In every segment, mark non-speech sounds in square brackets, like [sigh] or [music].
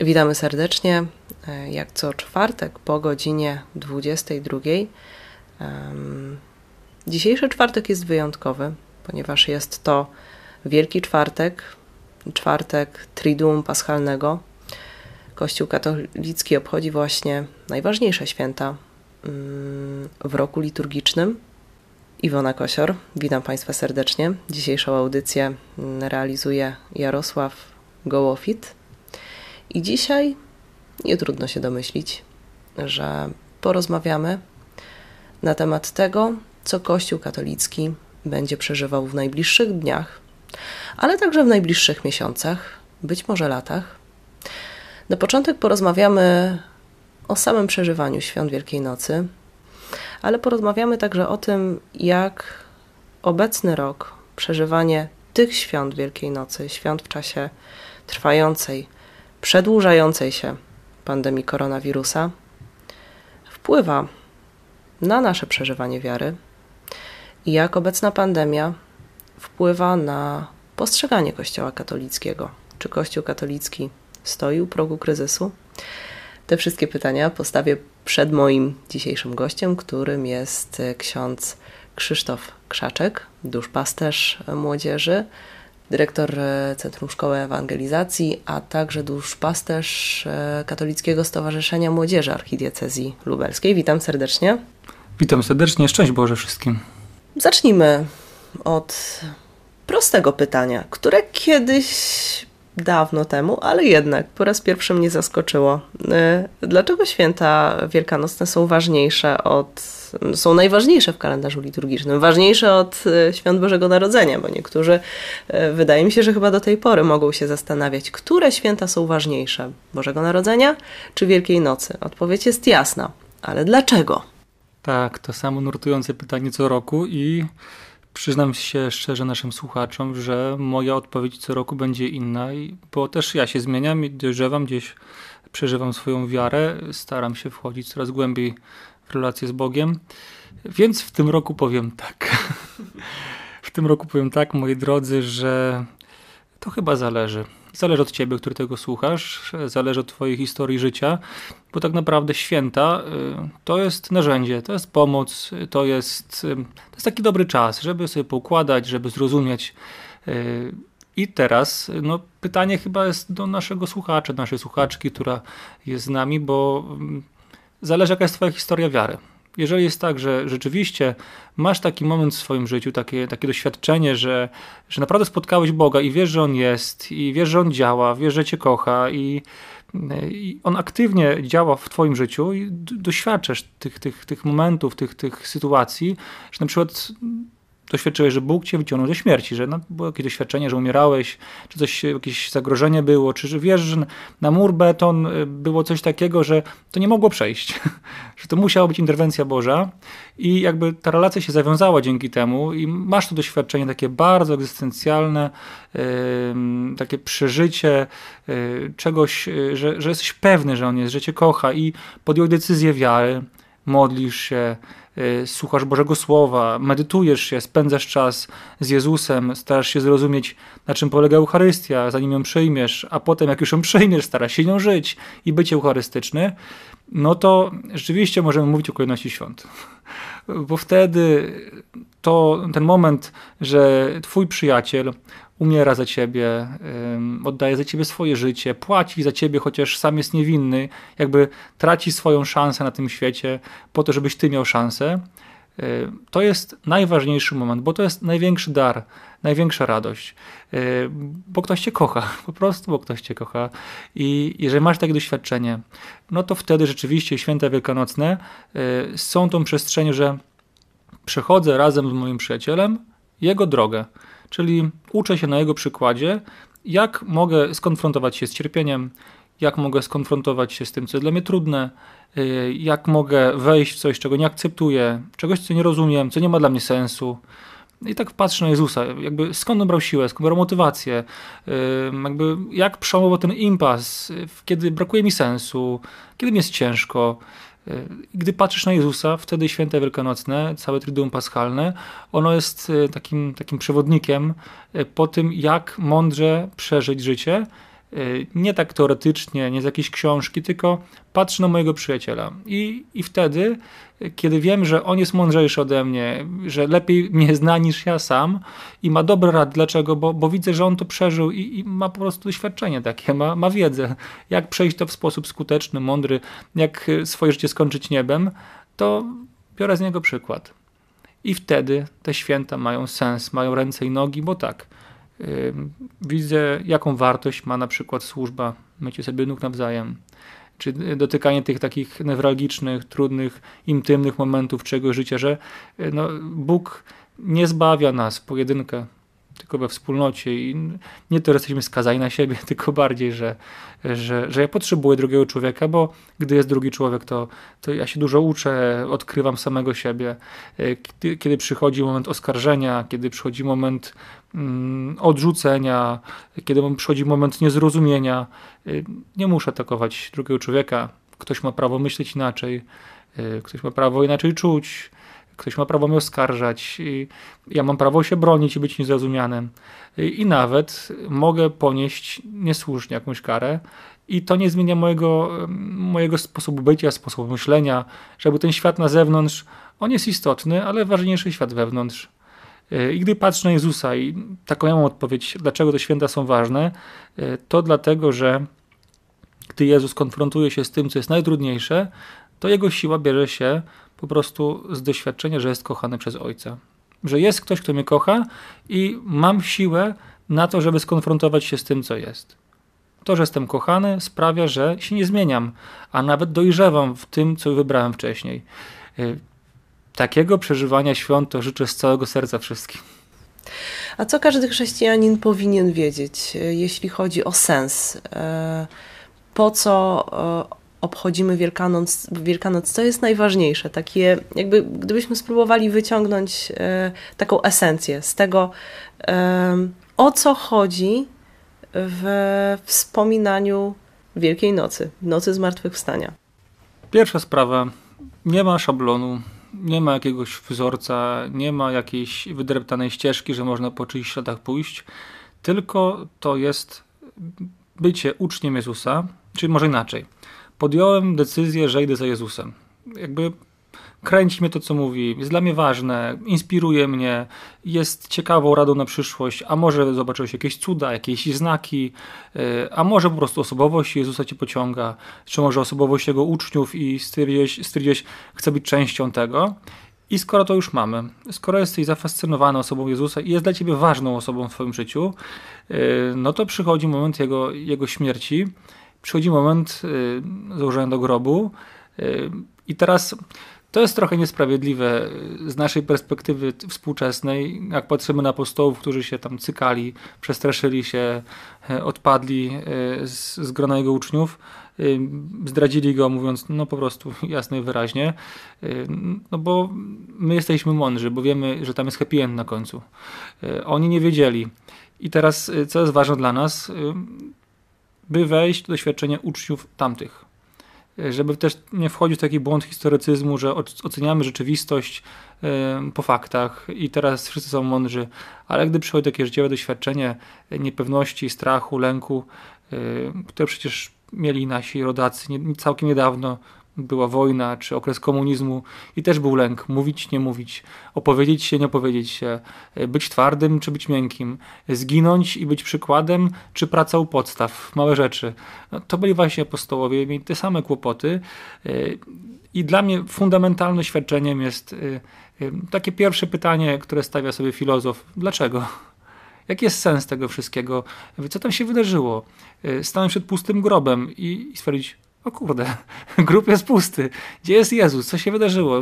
Witamy serdecznie. E, jak co czwartek po godzinie 22. Dzisiejszy czwartek jest wyjątkowy, ponieważ jest to Wielki Czwartek, czwartek Triduum Paschalnego. Kościół katolicki obchodzi właśnie najważniejsze święta mm, w roku liturgicznym. Iwona Kosior, witam Państwa serdecznie. Dzisiejszą audycję realizuje Jarosław Gołofit. I dzisiaj nie trudno się domyślić, że porozmawiamy na temat tego, co Kościół katolicki będzie przeżywał w najbliższych dniach, ale także w najbliższych miesiącach, być może latach. Na początek porozmawiamy o samym przeżywaniu świąt Wielkiej Nocy, ale porozmawiamy także o tym, jak obecny rok, przeżywanie tych świąt Wielkiej Nocy, świąt w czasie trwającej przedłużającej się pandemii koronawirusa wpływa na nasze przeżywanie wiary i jak obecna pandemia wpływa na postrzeganie Kościoła katolickiego. Czy Kościół katolicki stoi u progu kryzysu? Te wszystkie pytania postawię przed moim dzisiejszym gościem, którym jest ksiądz Krzysztof Krzaczek, duszpasterz młodzieży, dyrektor e, Centrum Szkoły Ewangelizacji, a także duszpasterz e, Katolickiego Stowarzyszenia Młodzieży Archidiecezji Lubelskiej. Witam serdecznie. Witam serdecznie, szczęść Boże wszystkim. Zacznijmy od prostego pytania, które kiedyś dawno temu, ale jednak po raz pierwszy mnie zaskoczyło. E, dlaczego święta wielkanocne są ważniejsze od są najważniejsze w kalendarzu liturgicznym, ważniejsze od e, świąt Bożego Narodzenia, bo niektórzy, e, wydaje mi się, że chyba do tej pory mogą się zastanawiać, które święta są ważniejsze, Bożego Narodzenia czy Wielkiej Nocy. Odpowiedź jest jasna, ale dlaczego? Tak, to samo nurtujące pytanie co roku i przyznam się szczerze naszym słuchaczom, że moja odpowiedź co roku będzie inna, bo też ja się zmieniam i dojrzewam, gdzieś przeżywam swoją wiarę, staram się wchodzić coraz głębiej relację z Bogiem. Więc w tym roku powiem tak. [laughs] w tym roku powiem tak, moi drodzy, że to chyba zależy. Zależy od ciebie, który tego słuchasz, zależy od twojej historii życia, bo tak naprawdę święta y, to jest narzędzie, to jest pomoc, to jest, y, to jest taki dobry czas, żeby sobie poukładać, żeby zrozumieć. Y, I teraz no, pytanie chyba jest do naszego słuchacza, naszej słuchaczki, która jest z nami, bo mm, zależy jaka jest twoja historia wiary. Jeżeli jest tak, że rzeczywiście masz taki moment w swoim życiu, takie, takie doświadczenie, że, że naprawdę spotkałeś Boga i wiesz, że On jest, i wiesz, że On działa, wiesz, że Cię kocha i, i On aktywnie działa w Twoim życiu i doświadczasz tych, tych, tych momentów, tych, tych sytuacji, że na przykład doświadczyłeś, że Bóg cię wyciągnął ze śmierci, że no, było jakieś doświadczenie, że umierałeś, czy coś, jakieś zagrożenie było, czy że wiesz, że na mur beton y, było coś takiego, że to nie mogło przejść, [laughs] że to musiała być interwencja Boża i jakby ta relacja się zawiązała dzięki temu i masz to doświadczenie takie bardzo egzystencjalne, yy, takie przeżycie yy, czegoś, yy, że, że jesteś pewny, że On jest, że cię kocha i podjął decyzję wiary, modlisz się, słuchasz Bożego Słowa, medytujesz się, spędzasz czas z Jezusem, starasz się zrozumieć, na czym polega Eucharystia, zanim ją przyjmiesz, a potem, jak już ją przyjmiesz, starasz się nią żyć i być eucharystyczny, no to rzeczywiście możemy mówić o kolejności świąt. Bo wtedy to ten moment, że twój przyjaciel umiera za ciebie, oddaje za ciebie swoje życie, płaci za ciebie, chociaż sam jest niewinny, jakby traci swoją szansę na tym świecie po to, żebyś ty miał szansę. To jest najważniejszy moment, bo to jest największy dar, największa radość, bo ktoś cię kocha, [laughs] po prostu, bo ktoś cię kocha. I jeżeli masz takie doświadczenie, no to wtedy rzeczywiście święta wielkanocne są tą przestrzenią, że przechodzę razem z moim przyjacielem jego drogę. Czyli uczę się na jego przykładzie, jak mogę skonfrontować się z cierpieniem, jak mogę skonfrontować się z tym, co jest dla mnie trudne, y, jak mogę wejść w coś, czego nie akceptuję, czegoś, co nie rozumiem, co nie ma dla mnie sensu. I tak patrzę na Jezusa, jakby skąd on brał siłę, skąd brał motywację, y, jakby jak przełamał ten impas, kiedy brakuje mi sensu, kiedy mi jest ciężko. Gdy patrzysz na Jezusa, wtedy święte wielkanocne, całe Triduum Paschalne, ono jest e, takim, takim przewodnikiem e, po tym, jak mądrze przeżyć życie, Y, nie tak teoretycznie, nie z jakiejś książki, tylko patrzę na mojego przyjaciela. I, I wtedy, kiedy wiem, że on jest mądrzejszy ode mnie, że lepiej mnie zna niż ja sam i ma dobre rad, dlaczego? Bo, bo widzę, że on to przeżył i, i, ma po prostu doświadczenie takie, ma, ma wiedzę, jak przejść to w sposób skuteczny, mądry, jak swoje życie skończyć niebem, to biorę z niego przykład. I wtedy te święta mają sens, mają ręce i nogi, bo tak, widzę, jaką wartość ma na przykład służba, mycie sobie nóg nawzajem, czy dotykanie tych takich newralgicznych, trudnych, intymnych momentów czegoś życia, że y, no, Bóg nie zbawia nas w pojedynkę, tylko we wspólnocie i nie to, że jesteśmy skazani na siebie, [laughs] tylko bardziej, że, że, że ja potrzebuję drugiego człowieka, bo gdy jest drugi człowiek, to, to ja się dużo uczę, odkrywam samego siebie. Kiedy, kiedy przychodzi moment oskarżenia, kiedy przychodzi moment odrzucenia, kiedy przychodzi moment niezrozumienia, y, nie muszę atakować drugiego człowieka. Ktoś ma prawo myśleć inaczej, y, ktoś ma prawo inaczej czuć, Ktoś ma prawo mnie oskarżać, i ja mam prawo się bronić i być niezrozumianym. I nawet mogę ponieść niesłusznie jakąś karę, i to nie zmienia mojego, mojego sposobu bycia, sposobu myślenia, żeby ten świat na zewnątrz, on jest istotny, ale ważniejszy świat wewnątrz. I gdy patrzę na Jezusa i taką ja mam odpowiedź, dlaczego te święta są ważne, to dlatego, że gdy Jezus konfrontuje się z tym, co jest najtrudniejsze, to jego siła bierze się po prostu z doświadczenia, że jest kochany przez Ojca. Że jest ktoś, kto mnie kocha i mam siłę na to, żeby skonfrontować się z tym, co jest. To, że jestem kochany, sprawia, że się nie zmieniam, a nawet dojrzewam w tym, co wybrałem wcześniej. Takiego przeżywania świąt to życzę z całego serca wszystkim. A co każdy chrześcijanin powinien wiedzieć, y, jeśli chodzi o sens? Y, po co obchodzimy Wielkanoc, Wielkanoc, co jest najważniejsze, takie jakby gdybyśmy spróbowali wyciągnąć e, taką esencję z tego, e, o co chodzi w wspominaniu Wielkiej Nocy, Nocy Zmartwychwstania. Pierwsza sprawa, nie ma szablonu, nie ma jakiegoś wzorca, nie ma jakiejś wydreptanej ścieżki, że można po czyichś śladach pójść, tylko to jest bycie uczniem Jezusa, czyli może inaczej podjąłem decyzję, że idę za Jezusem. Jakby kręci mnie to, co mówi, jest dla mnie ważne, inspiruje mnie, jest ciekawą radą na przyszłość, a może zobaczyłeś jakieś cuda, jakieś znaki, e, a może po prostu osobowość Jezusa cię pociąga, czy może osobowość Jego uczniów i stwierdziłeś, stwierdziłeś chcę być częścią tego. I skoro to już mamy, skoro jesteś zafascynowany osobą Jezusa i jest dla ciebie ważną osobą w twoim życiu, e, no to przychodzi moment Jego, jego śmierci, przychodzi moment y, złożenia do grobu i teraz to jest trochę niesprawiedliwe z naszej perspektywy współczesnej, jak patrzymy na apostołów, którzy się tam cykali, przestraszyli się, odpadli z, z grona jego uczniów, zdradzili go mówiąc no po prostu [laughs] jasno i wyraźnie, no bo my jesteśmy mądrzy, bo wiemy, że tam jest happy end na końcu. Oni nie wiedzieli. I teraz, co jest ważne dla nas, by wejść do doświadczenia uczniów tamtych. Żeby też nie wchodzić w taki błąd historycyzmu, że oceniamy rzeczywistość po faktach i teraz wszyscy są mądrzy, ale gdy przychodzi takie życiowe doświadczenie niepewności, strachu, lęku, które przecież mieli nasi rodacy całkiem niedawno, była wojna, czy okres komunizmu i też był lęk. Mówić, nie mówić, opowiedzieć się, nie opowiedzieć się, być twardym, czy być miękkim, zginąć i być przykładem, czy praca u podstaw, małe rzeczy. No, to byli właśnie apostołowie, mieli te same kłopoty i dla mnie fundamentalnym świadczeniem jest y, takie pierwsze pytanie, które stawia sobie filozof. Dlaczego? Jaki jest sens tego wszystkiego? Co tam się wydarzyło? Stanąć przed pustym grobem i stwierdzić, o kurde, [laughs] grób jest pusty. Gdzie jest Jezus? Co się wydarzyło?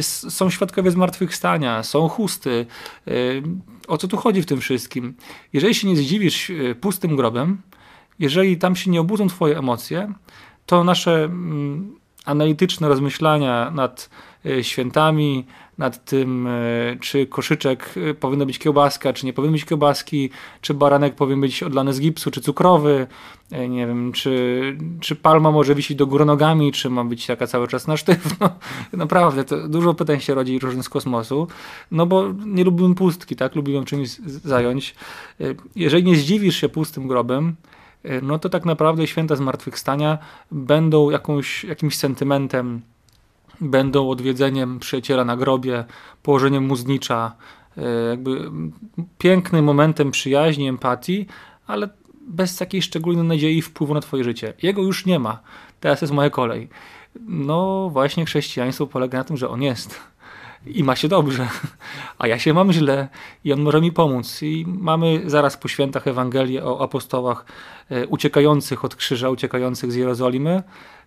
Są świadkowie zmartwychwstania, są chusty. Y, o co tu chodzi w tym wszystkim? Jeżeli się nie zdziwisz y, pustym grobem, jeżeli tam się nie obudzą twoje emocje, to nasze mm, analityczne rozmyślania nad y, świętami, nad tym, e, czy koszyczek e, powinno być kiełbaska, czy nie powinno być kiełbaski, czy baranek powinien być odlany z gipsu, czy cukrowy, e, nie wiem, czy, czy palma może wisieć do góry nogami, czy ma być taka cały czas na sztywno. [laughs] Naprawdę, to dużo pytań się rodzi różnych z kosmosu, no bo nie lubiłem pustki, tak, lubiłem czymś zająć. Jeżeli nie zdziwisz się pustym grobem, no to tak naprawdę święta zmartwychwstania będą jakąś, jakimś sentymentem, będą odwiedzeniem przyjaciela na grobie, położeniem mu znicza, jakby pięknym momentem przyjaźni, empatii, ale bez takiej szczególnej nadziei wpływu na twoje życie. Jego już nie ma. Teraz jest moja kolej. No właśnie chrześcijaństwo polega na tym, że on jest i ma się dobrze, a ja się mam źle i on może mi pomóc. I mamy zaraz po świętach Ewangelię o apostołach e, uciekających od krzyża, uciekających z Jerozolimy.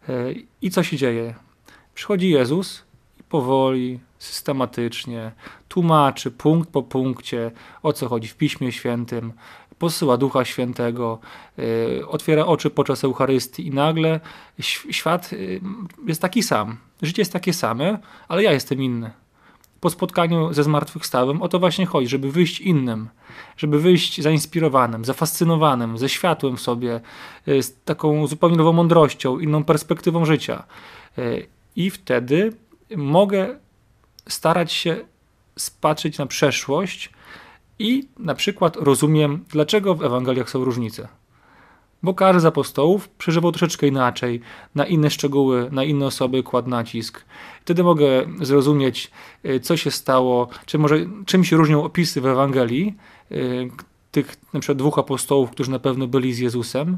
E, I co się dzieje? Przychodzi Jezus i powoli, systematycznie tłumaczy punkt po punkcie, o co chodzi w Piśmie Świętym, posyła Ducha Świętego, y, otwiera oczy podczas Eucharystii i nagle świat jest taki sam. Życie jest takie same, ale ja jestem inny. Po spotkaniu ze zmartwychwstałym o to właśnie chodzi, żeby wyjść innym, żeby wyjść zainspirowanym, zafascynowanym, ze światłem w sobie, y, z taką zupełnie nową mądrością, inną perspektywą życia. I wtedy mogę starać się spatrzeć na przeszłość i na przykład rozumiem, dlaczego w Ewangeliach są różnice. Bo każdy z apostołów przeżywał troszeczkę inaczej, na inne szczegóły, na inne osoby kładł nacisk. Wtedy mogę zrozumieć, y, co się stało, czy może czym się różnią opisy w Ewangelii y, tych na przykład dwóch apostołów, którzy na pewno byli z Jezusem,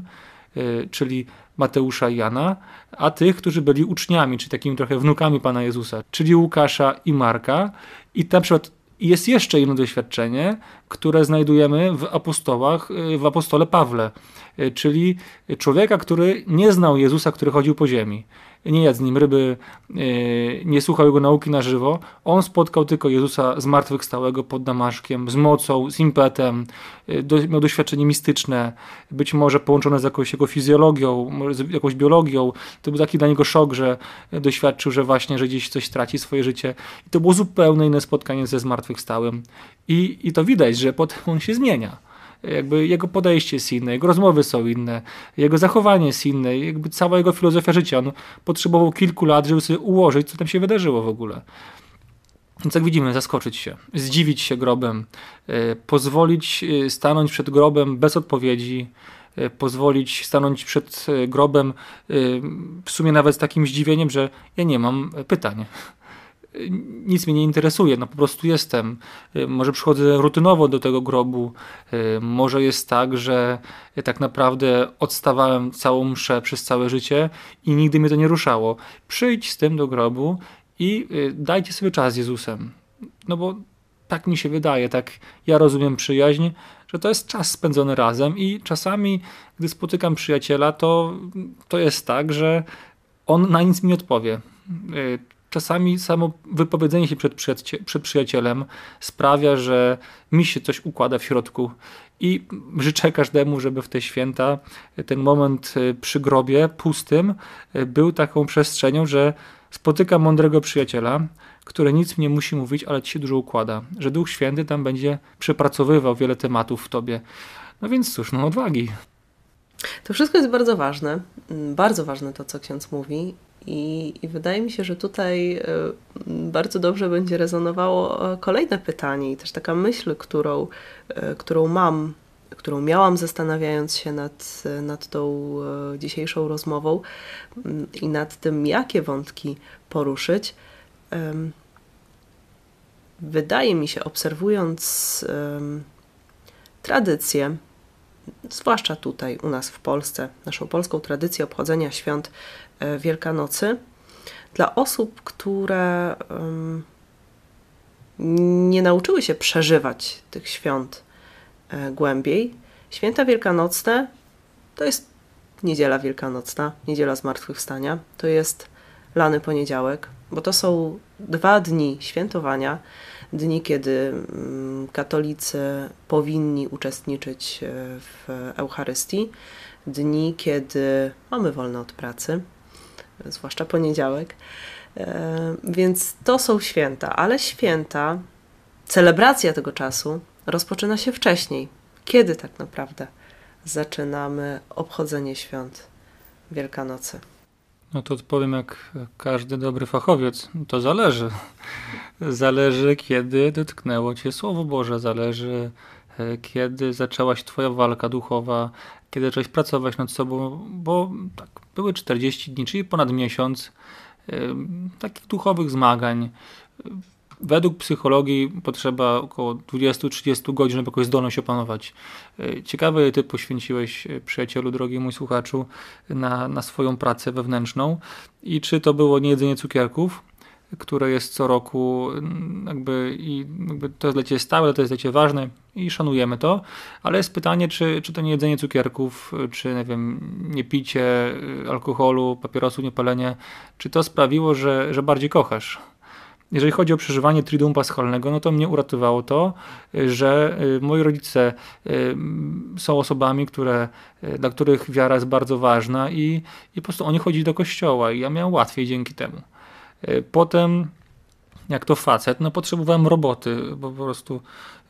y, czyli Mateusza i Jana, a tych, którzy byli uczniami, czy takimi trochę wnukami Pana Jezusa, czyli Łukasza i Marka. I na przykład jest jeszcze jedno doświadczenie, które znajdujemy w apostołach, y, w apostole Pawle, y, czyli człowieka, który nie znał Jezusa, który chodził po ziemi nie jadł z nim ryby, e, nie słuchał jego nauki na żywo. On spotkał tylko Jezusa zmartwychwstałego pod Damaszkiem, z mocą, z impetem, e, miał doświadczenie mistyczne, być może połączone z jakąś jego fizjologią, z jakąś biologią. To był taki dla niego szok, że doświadczył, że właśnie, że gdzieś coś traci swoje życie. I to było zupełnie inne spotkanie ze zmartwychwstałym. I, i to widać, że potem on się zmienia jakby jego podejście jest inne, jego rozmowy są inne, jego zachowanie jest inne, jakby cała jego filozofia życia. On potrzebował kilku lat, żeby sobie ułożyć, co tam się wydarzyło w ogóle. Więc jak widzimy, zaskoczyć się, zdziwić się grobem, e, pozwolić e, stanąć przed grobem bez odpowiedzi, e, pozwolić stanąć przed grobem w sumie nawet z takim zdziwieniem, że ja nie mam pytań nic mnie nie interesuje, no po prostu jestem. Y, może przychodzę rutynowo do tego grobu, y, może jest tak, że tak naprawdę odstawałem całą mszę przez całe życie i nigdy mnie to nie ruszało. Przyjdź z tym do grobu i y, dajcie sobie czas z Jezusem. No bo tak mi się wydaje, tak ja rozumiem przyjaźń, że to jest czas spędzony razem i czasami, gdy spotykam przyjaciela, to, to jest tak, że on na nic mi nie odpowie czasami samo wypowiedzenie się przed, przed przyjacielem sprawia, że mi się coś układa w środku. I życzę każdemu, żeby w te święta ten moment y, przy grobie pustym y, był taką przestrzenią, że spotykam mądrego przyjaciela, który nic mnie musi mówić, ale ci się dużo układa. Że Duch Święty tam będzie przepracowywał wiele tematów w tobie. No więc cóż, no odwagi. To wszystko jest bardzo ważne. Mm, bardzo ważne to, co ksiądz mówi. I, I, wydaje mi się, że tutaj e, bardzo dobrze będzie rezonowało e, kolejne pytanie i też taka myśl, którą, e, którą mam, którą miałam zastanawiając się nad, nad tą dzisiejszą rozmową mm, i nad tym, jakie wątki poruszyć. Wydaje mi się, obserwując tradycję, zwłaszcza tutaj u nas w Polsce, naszą polską tradycję obchodzenia świąt E, Wielkanocy. Dla osób, które nie nauczyły się przeżywać tych świąt e, głębiej. Święta Wielkanocne to jest niedziela Wielkanocna, niedziela Zmartwychwstania, to jest lany poniedziałek, bo to są dwa dni świętowania, dni, kiedy katolicy powinni uczestniczyć e, w Eucharystii, dni, kiedy mamy wolne od pracy, zwłaszcza poniedziałek. E, więc to są święta, ale święta, celebracja tego czasu rozpoczyna się wcześniej. Kiedy tak naprawdę zaczynamy obchodzenie świąt Wielkanocy? No to odpowiem jak każdy dobry fachowiec. To zależy. Zależy, kiedy dotknęło cię Słowo Boże, zależy, e, kiedy zaczęłaś Twoja walka duchowa, kiedy zaczęłaś pracować nad sobą, bo tak, były 40 dni, czyli ponad miesiąc takich duchowych zmagań. Według psychologii potrzeba około 20-30 godzin, żeby jakąś zdolność opanować. Ciekawe, ty poświęciłeś, przyjacielu, drogi mój słuchaczu, na, na swoją pracę wewnętrzną. I czy to było niejedzenie cukierków, które jest co roku, mm, jakby, i jakby to jest dla Ciebie stałe, to jest dla Ciebie ważne i szanujemy to, ale jest pytanie, czy, czy to nie jedzenie cukierków, czy nie wiem, nie picie y, alkoholu, papierosu, niepalenie, czy to sprawiło, że, że bardziej kochasz? Jeżeli chodzi o przeżywanie Triduum Paschalnego, no to mnie uratowało to, że y, moi rodzice y, są osobami, które, dla których wiara jest bardzo ważna i, i po prostu oni chodzili do kościoła i ja miałem łatwiej dzięki temu. E, potem, jak to facet, no potrzebowałem roboty, bo po prostu,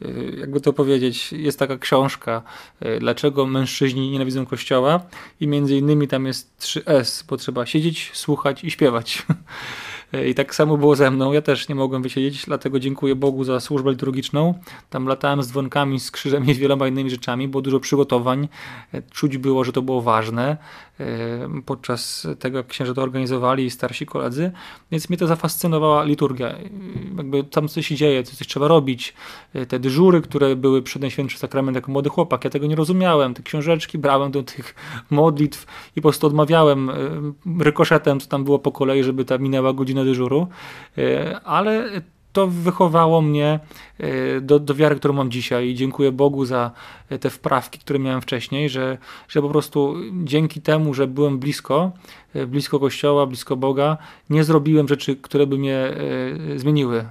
e, jakby to powiedzieć, jest taka książka, e, dlaczego mężczyźni nienawidzą kościoła i między innymi tam jest 3S, bo trzeba siedzieć, słuchać i śpiewać. [laughs] E, I tak samo było ze mną. Ja też nie mogłem wysiedzieć, dlatego dziękuję Bogu za służbę liturgiczną. Tam latałem z dzwonkami, z krzyżem i z wieloma innymi rzeczami. Było dużo przygotowań. E, czuć było, że to było ważne e, podczas tego, jak księża to organizowali i starsi koledzy. Więc mnie to zafascynowała liturgia. Jakby tam coś się dzieje, coś trzeba robić. Te dyżury, które były przed Najświętszym Sakrament jako młody chłopak, ja tego nie rozumiałem. Te książeczki brałem do tych modlitw i po prostu odmawiałem rykoszetem, co tam było po kolei, żeby ta minęła godzina dyżuru, e, ale to wychowało mnie e, do, do wiary, którą mam dzisiaj. I dziękuję Bogu za te wprawki, które miałem wcześniej, że, że po prostu dzięki temu, że byłem blisko, e, blisko Kościoła, blisko Boga, nie zrobiłem rzeczy, które by mnie zmieniły,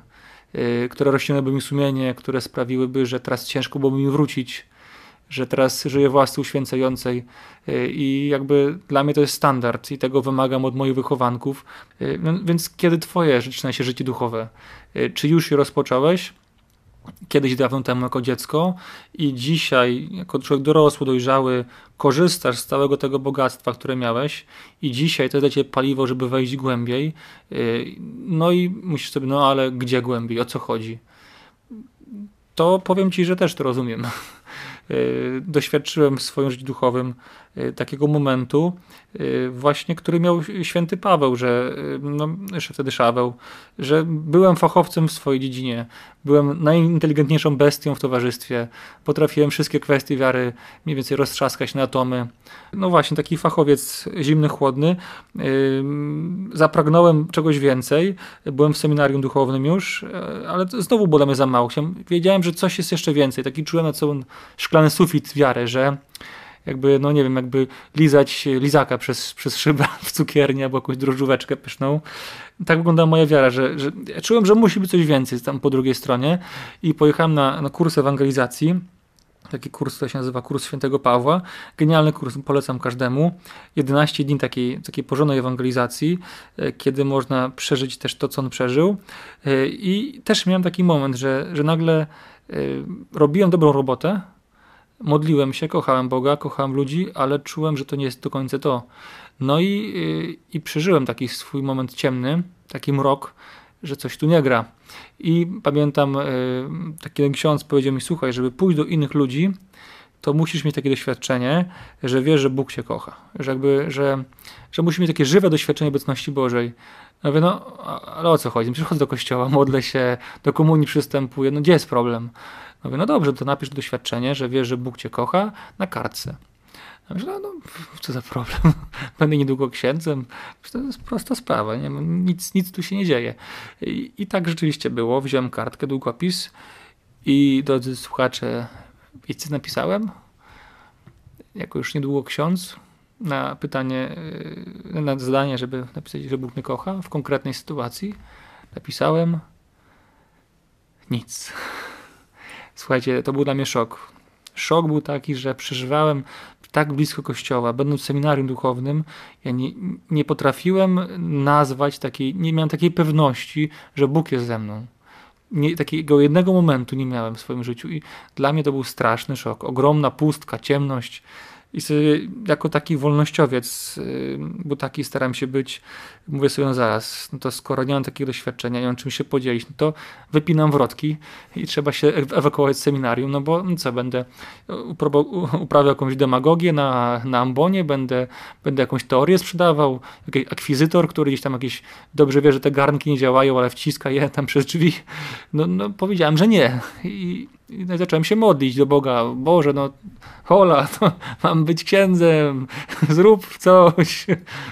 które rozciągnęłyby mi sumienie, które sprawiłyby, że teraz ciężko byłoby mi wrócić że teraz żyję w łasce uświęcającej y, i jakby dla mnie to jest standard i tego wymagam od moich wychowanków. Y, więc kiedy twoje zaczyna się życie duchowe? Y, czy już je rozpocząłeś? Kiedyś dawno temu jako dziecko i dzisiaj jako człowiek dorosły, dojrzały korzystasz z całego tego bogactwa, które miałeś i dzisiaj to ciebie paliwo, żeby wejść głębiej. No i musisz sobie, no ale gdzie głębiej, o co chodzi? To powiem ci, że też to rozumiem. [laughs] Y, doświadczyłem w swoim życiu duchowym takiego momentu, y, właśnie, który miał święty Paweł, że, no, jeszcze wtedy Szaweł, że byłem fachowcem w swojej dziedzinie, byłem najinteligentniejszą bestią w towarzystwie, potrafiłem wszystkie kwestie wiary mniej więcej roztrzaskać na atomy. No właśnie, taki fachowiec zimny, chłodny. Zapragnąłem czegoś więcej, byłem w seminarium duchownym już, ale znowu było dla mnie za mało. Wiedziałem, że coś jest jeszcze więcej, taki czułem na sobą szklany sufit wiary, że jakby, no nie wiem, jakby lizać lizaka przez, przez szybę [laughs] w cukierni albo jakąś drożdżóweczkę pyszną. Tak wyglądała moja wiara, że, że ja czułem, że musi być coś więcej tam po drugiej stronie i pojechałem na, na kurs ewangelizacji. Taki kurs, który się nazywa Kurs Świętego Pawła. Genialny kurs, polecam każdemu. 11 dni takiej, takiej porządnej ewangelizacji, e, kiedy można przeżyć też to, co on przeżył. E, I też miałem taki moment, że, że nagle e, robiłem dobrą robotę, modliłem się, kochałem Boga, kochałem ludzi, ale czułem, że to nie jest do końca to. No i, y, i przeżyłem taki swój moment ciemny, taki mrok, że coś tu nie gra. I pamiętam, y, taki ksiądz powiedział mi, słuchaj, żeby pójść do innych ludzi, to musisz mieć takie doświadczenie, że wiesz, że Bóg cię kocha. Że, jakby, że, że musisz mieć takie żywe doświadczenie obecności Bożej. No mówię, no ale o co chodzi? Przychodzę do kościoła, modlę się, do komunii przystępuję, no gdzie jest problem? Mówię, no dobrze, to napisz doświadczenie, że wiesz, że Bóg cię kocha na kartce. Ja myślę, no, co za problem, [laughs] będę niedługo księdzem, to jest prosta sprawa, nie? Nic, nic tu się nie dzieje. I, I tak rzeczywiście było, wziąłem kartkę, długopis i drodzy słuchacze, wiecie co napisałem? Jako już niedługo ksiądz, na pytanie, na zadanie, żeby napisać, że Bóg mnie kocha w konkretnej sytuacji, napisałem nic. [laughs] Słuchajcie, to był dla mnie szok. Szok był taki, że przeżywałem tak blisko kościoła, będąc w seminarium duchownym, ja nie, nie potrafiłem nazwać takiej, nie miałem takiej pewności, że Bóg jest ze mną. Nie, takiego jednego momentu nie miałem w swoim życiu i dla mnie to był straszny szok. Ogromna pustka, ciemność. I sobie jako taki wolnościowiec, y, bo taki staram się być, mówię sobie no zaraz, no to skoro nie mam takiego doświadczenia, nie mam czym się podzielić, no to wypinam wrotki i trzeba się ewakuować z seminarium, no bo no co, będę uprawiał jakąś demagogię na, na ambonie, będę, będę jakąś teorię sprzedawał, jakiś akwizytor, który gdzieś tam jakieś dobrze wie, że te garnki nie działają, ale wciska je tam przez drzwi. No, no powiedziałem, że nie. I, i zacząłem się modlić do Boga. Boże, no hola, [laughs] to mam być księdzem, zrób coś,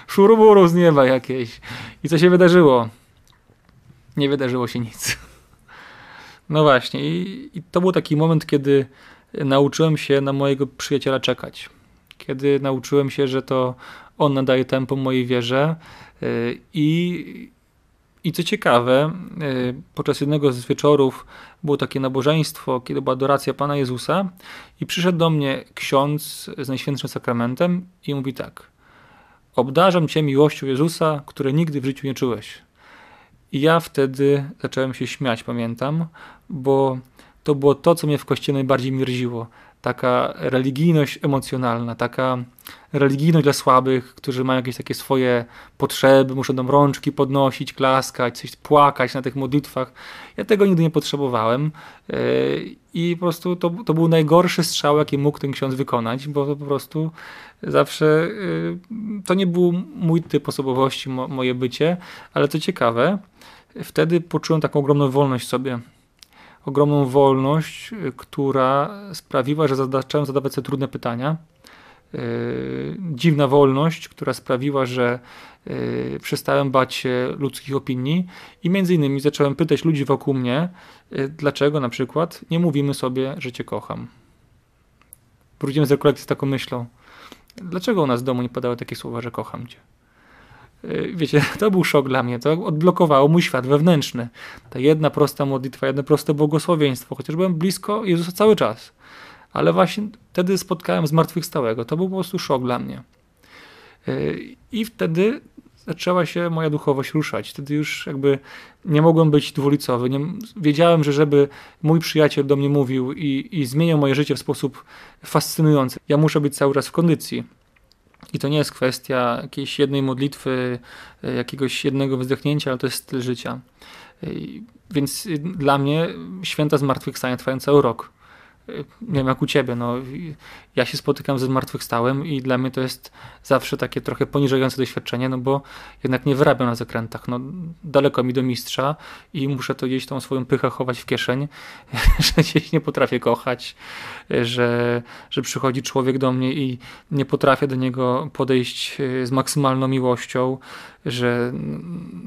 szuruburu z nieba jakieś. I co się wydarzyło? Nie wydarzyło się nic. No właśnie, i, i to był taki moment, kiedy nauczyłem się na mojego przyjaciela czekać. Kiedy nauczyłem się, że to on nadaje tempo mojej wierze y, i i co ciekawe, y, podczas jednego z wieczorów było takie nabożeństwo, kiedy była adoracja Pana Jezusa i przyszedł do mnie ksiądz z Najświętszym Sakramentem i mówi tak obdarzam Cię miłością Jezusa, której nigdy w życiu nie czułeś. I ja wtedy zacząłem się śmiać, pamiętam, bo to było to, co mnie w kościele najbardziej mierziło taka religijność emocjonalna, taka religijność dla słabych, którzy mają jakieś takie swoje potrzeby, muszą tam rączki podnosić, klaskać, coś płakać na tych modlitwach. Ja tego nigdy nie potrzebowałem e, i po prostu to, to był najgorszy strzał, jaki mógł ten ksiądz wykonać, bo to po prostu zawsze e, to nie był mój typ osobowości, moje bycie, ale co ciekawe, wtedy poczułem taką ogromną wolność sobie ogromną wolność, y, która sprawiła, że zacząłem zadawać sobie trudne pytania. Yy, dziwna wolność, która sprawiła, że przestałem bać się ludzkich opinii i między innymi zacząłem pytać ludzi wokół mnie, dlaczego na przykład nie mówimy sobie, że cię kocham. Wrócimy z rekolekcji z taką myślą. Dlaczego u nas w domu nie padały takie słowa, że kocham cię? Y, wiecie, [laughs] to był szok dla mnie. To odblokowało mój świat wewnętrzny. Ta jedna prosta modlitwa, jedno proste błogosławieństwo, chociaż byłem blisko Jezusa cały czas. Ale właśnie wtedy spotkałem zmartwychwstałego. To był po prostu szok dla mnie. Y, I wtedy zaczęła się moja duchowość ruszać. Wtedy już jakby nie mogłem być dwulicowy. Nie, wiedziałem, że żeby mój przyjaciel do mnie mówił i, i moje życie w sposób fascynujący, ja muszę być cały czas w kondycji i to nie jest kwestia jakiejś jednej modlitwy, e, jakiegoś jednego wzdechnięcia, ale to jest styl życia. E, więc dla mnie święta zmartwychwstania trwają cały rok nie wiem jak u ciebie, no ja się spotykam ze zmartwychwstałym i dla mnie to jest zawsze takie trochę poniżające doświadczenie, no bo jednak nie wyrabiam na zakrętach, no daleko mi do mistrza i muszę to gdzieś tą swoją pychę chować w kieszeń, [laughs] że gdzieś nie potrafię kochać, że, że przychodzi człowiek do mnie i nie potrafię do niego podejść e, z maksymalną miłością, że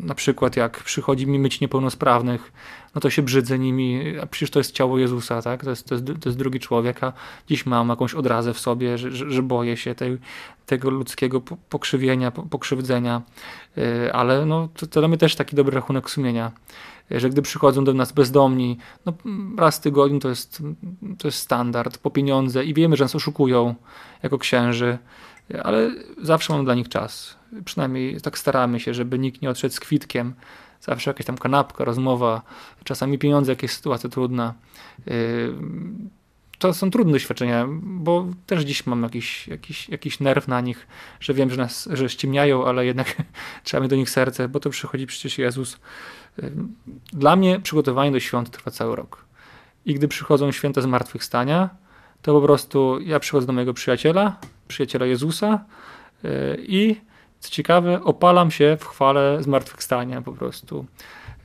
na przykład jak przychodzi mi myć niepełnosprawnych, no to się brzydzę nimi, a przecież to jest ciało Jezusa, tak? To jest, to jest, to jest drugi człowiek, a dziś mam jakąś odrazę w sobie, że, że, boję się tej, tego ludzkiego pokrzywienia, pokrzywdzenia, y, ale no, to, to mnie też taki dobry rachunek sumienia, że gdy przychodzą do nas bezdomni, no raz w tygodniu to jest, to jest standard, po pieniądze i wiemy, że nas oszukują jako księży, ale zawsze mam dla nich czas. Przynajmniej tak staramy się, żeby nikt nie odszedł z kwitkiem, zawsze jakaś tam kanapka, rozmowa, czasami pieniądze, jakieś sytuacja trudna. Yy, to są trudne doświadczenia, bo też dziś mam jakiś, jakiś, jakiś nerw na nich, że wiem, że nas że ściemniają, ale jednak [laughs] trzeba mieć do nich serce, bo to przychodzi przecież Jezus. Yy, dla mnie przygotowanie do świąt trwa cały rok. I gdy przychodzą święta zmartwychwstania, to po prostu ja przychodzę do mojego przyjaciela, przyjaciela Jezusa yy, i co ciekawe, opalam się w chwale zmartwychwstania po prostu.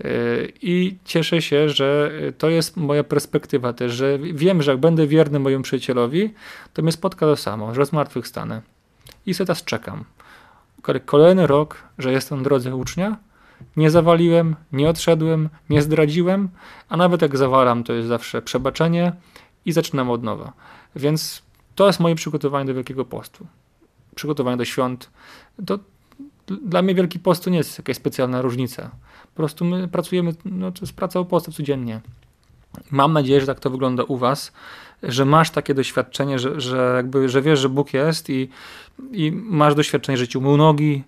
Y, I cieszę się, że to jest moja perspektywa też, że wiem, że jak będę wierny mojemu przyjacielowi, to mnie spotka to samo, że zmartwychwstanę. I sobie teraz czekam. Kolejny rok, że jestem w drodze ucznia, nie zawaliłem, nie odszedłem, nie zdradziłem, a nawet jak zawalam, to jest zawsze przebaczenie i zaczynam od nowa. Więc to jest moje przygotowanie do Wielkiego Postu przygotowanie do świąt, to dla mnie Wielki Post to nie jest jakaś specjalna różnica. Po prostu my pracujemy, no to jest praca o postęp codziennie. Mam nadzieję, że tak to wygląda u Was, że masz takie doświadczenie, że, że, jakby, że wiesz, że Bóg jest i, i masz doświadczenie, że Ci umył nogi,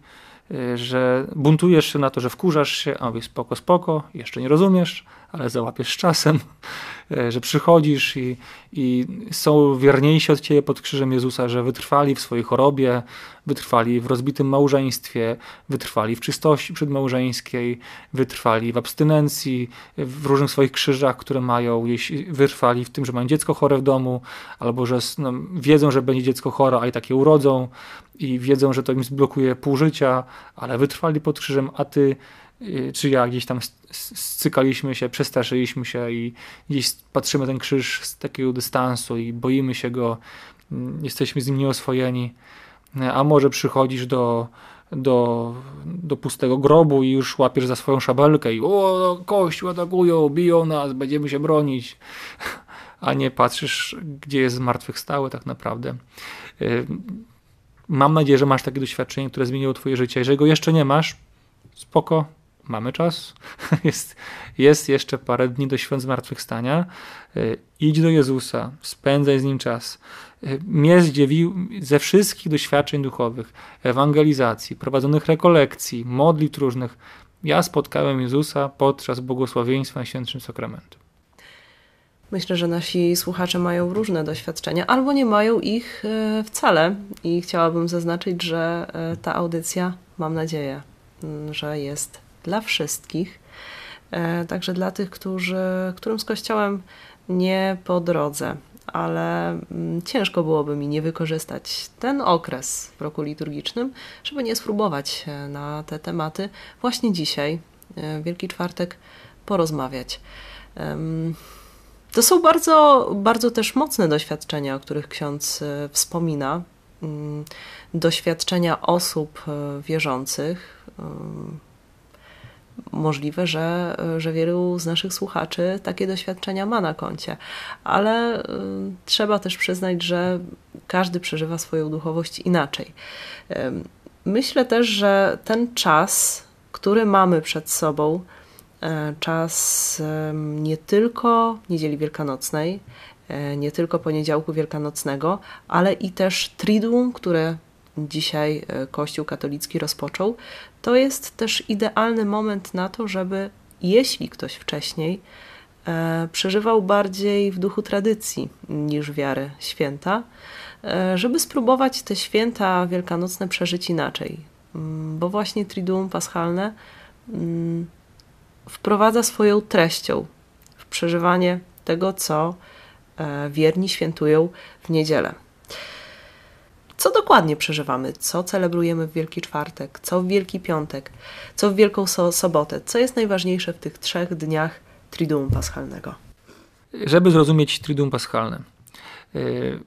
y, że buntujesz się na to, że wkurzasz się, a mówisz spoko, spoko, jeszcze nie rozumiesz, ale załapiesz czasem, [laughs] e, że przychodzisz i, i są wierniejsi od ciebie pod krzyżem Jezusa, że wytrwali w swojej chorobie, wytrwali w rozbitym małżeństwie, wytrwali w czystości przedmałżeńskiej, wytrwali w abstynencji, w różnych swoich krzyżach, które mają, jeśli wytrwali w tym, że mają dziecko chore w domu, albo że no, wiedzą, że będzie dziecko chore, a i takie urodzą i wiedzą, że to im zblokuje pół życia, ale wytrwali pod krzyżem, a ty czy ja gdzieś tam scykaliśmy się, przestraszyliśmy się i gdzieś patrzymy ten krzyż z takiego dystansu i boimy się go, mm, jesteśmy z nim nieoswojeni, a może przychodzisz do, do, do pustego grobu i już łapiesz za swoją szabelkę i o, kościół atakują, biją nas, będziemy się bronić, [laughs] a nie patrzysz, gdzie jest zmartwychwstały tak naprawdę. Y, mam nadzieję, że masz takie doświadczenie, które zmieniło twoje życie. Jeżeli go jeszcze nie masz, spoko, mamy czas. [laughs] Jest, jest jeszcze parę dni do świąt zmartwychwstania. Y, idź do Jezusa, spędzaj z Nim czas. Y, mnie zdziwił ze wszystkich doświadczeń duchowych, ewangelizacji, prowadzonych rekolekcji, modlitw różnych. Ja spotkałem Jezusa podczas błogosławieństwa Świętym Sakramentu. Myślę, że nasi słuchacze mają różne doświadczenia, albo nie mają ich e, wcale. I chciałabym zaznaczyć, że ta audycja, mam nadzieję, że jest dla wszystkich. E, także dla tych, którzy, którym z Kościołem nie po drodze, ale ciężko byłoby mi nie wykorzystać ten okres w roku liturgicznym, żeby nie spróbować na te tematy właśnie dzisiaj, Wielki Czwartek, porozmawiać. To są bardzo, bardzo też mocne doświadczenia, o których ksiądz e, wspomina. Mm, doświadczenia osób e, wierzących. Możliwe, że, że wielu z naszych słuchaczy takie doświadczenia ma na koncie, ale trzeba też przyznać, że każdy przeżywa swoją duchowość inaczej. Myślę też, że ten czas, który mamy przed sobą, E, czas nie tylko niedzieli wielkanocnej, e, nie tylko poniedziałku wielkanocnego, ale i też Triduum, które dzisiaj Kościół katolicki rozpoczął. To jest też idealny moment na to, żeby jeśli ktoś wcześniej przeżywał bardziej w duchu tradycji niż wiary święta, żeby spróbować te święta wielkanocne przeżyć inaczej. Mm, bo właśnie Triduum Paschalne mm, wprowadza swoją treścią w przeżywanie tego, co e, wierni świętują w niedzielę. Co dokładnie przeżywamy? Co celebrujemy w Wielki Czwartek? Co w Wielki Piątek? Co w Wielką so Sobotę? Co jest najważniejsze w tych trzech dniach Triduum Paschalnego? Żeby zrozumieć Triduum Paschalne, y,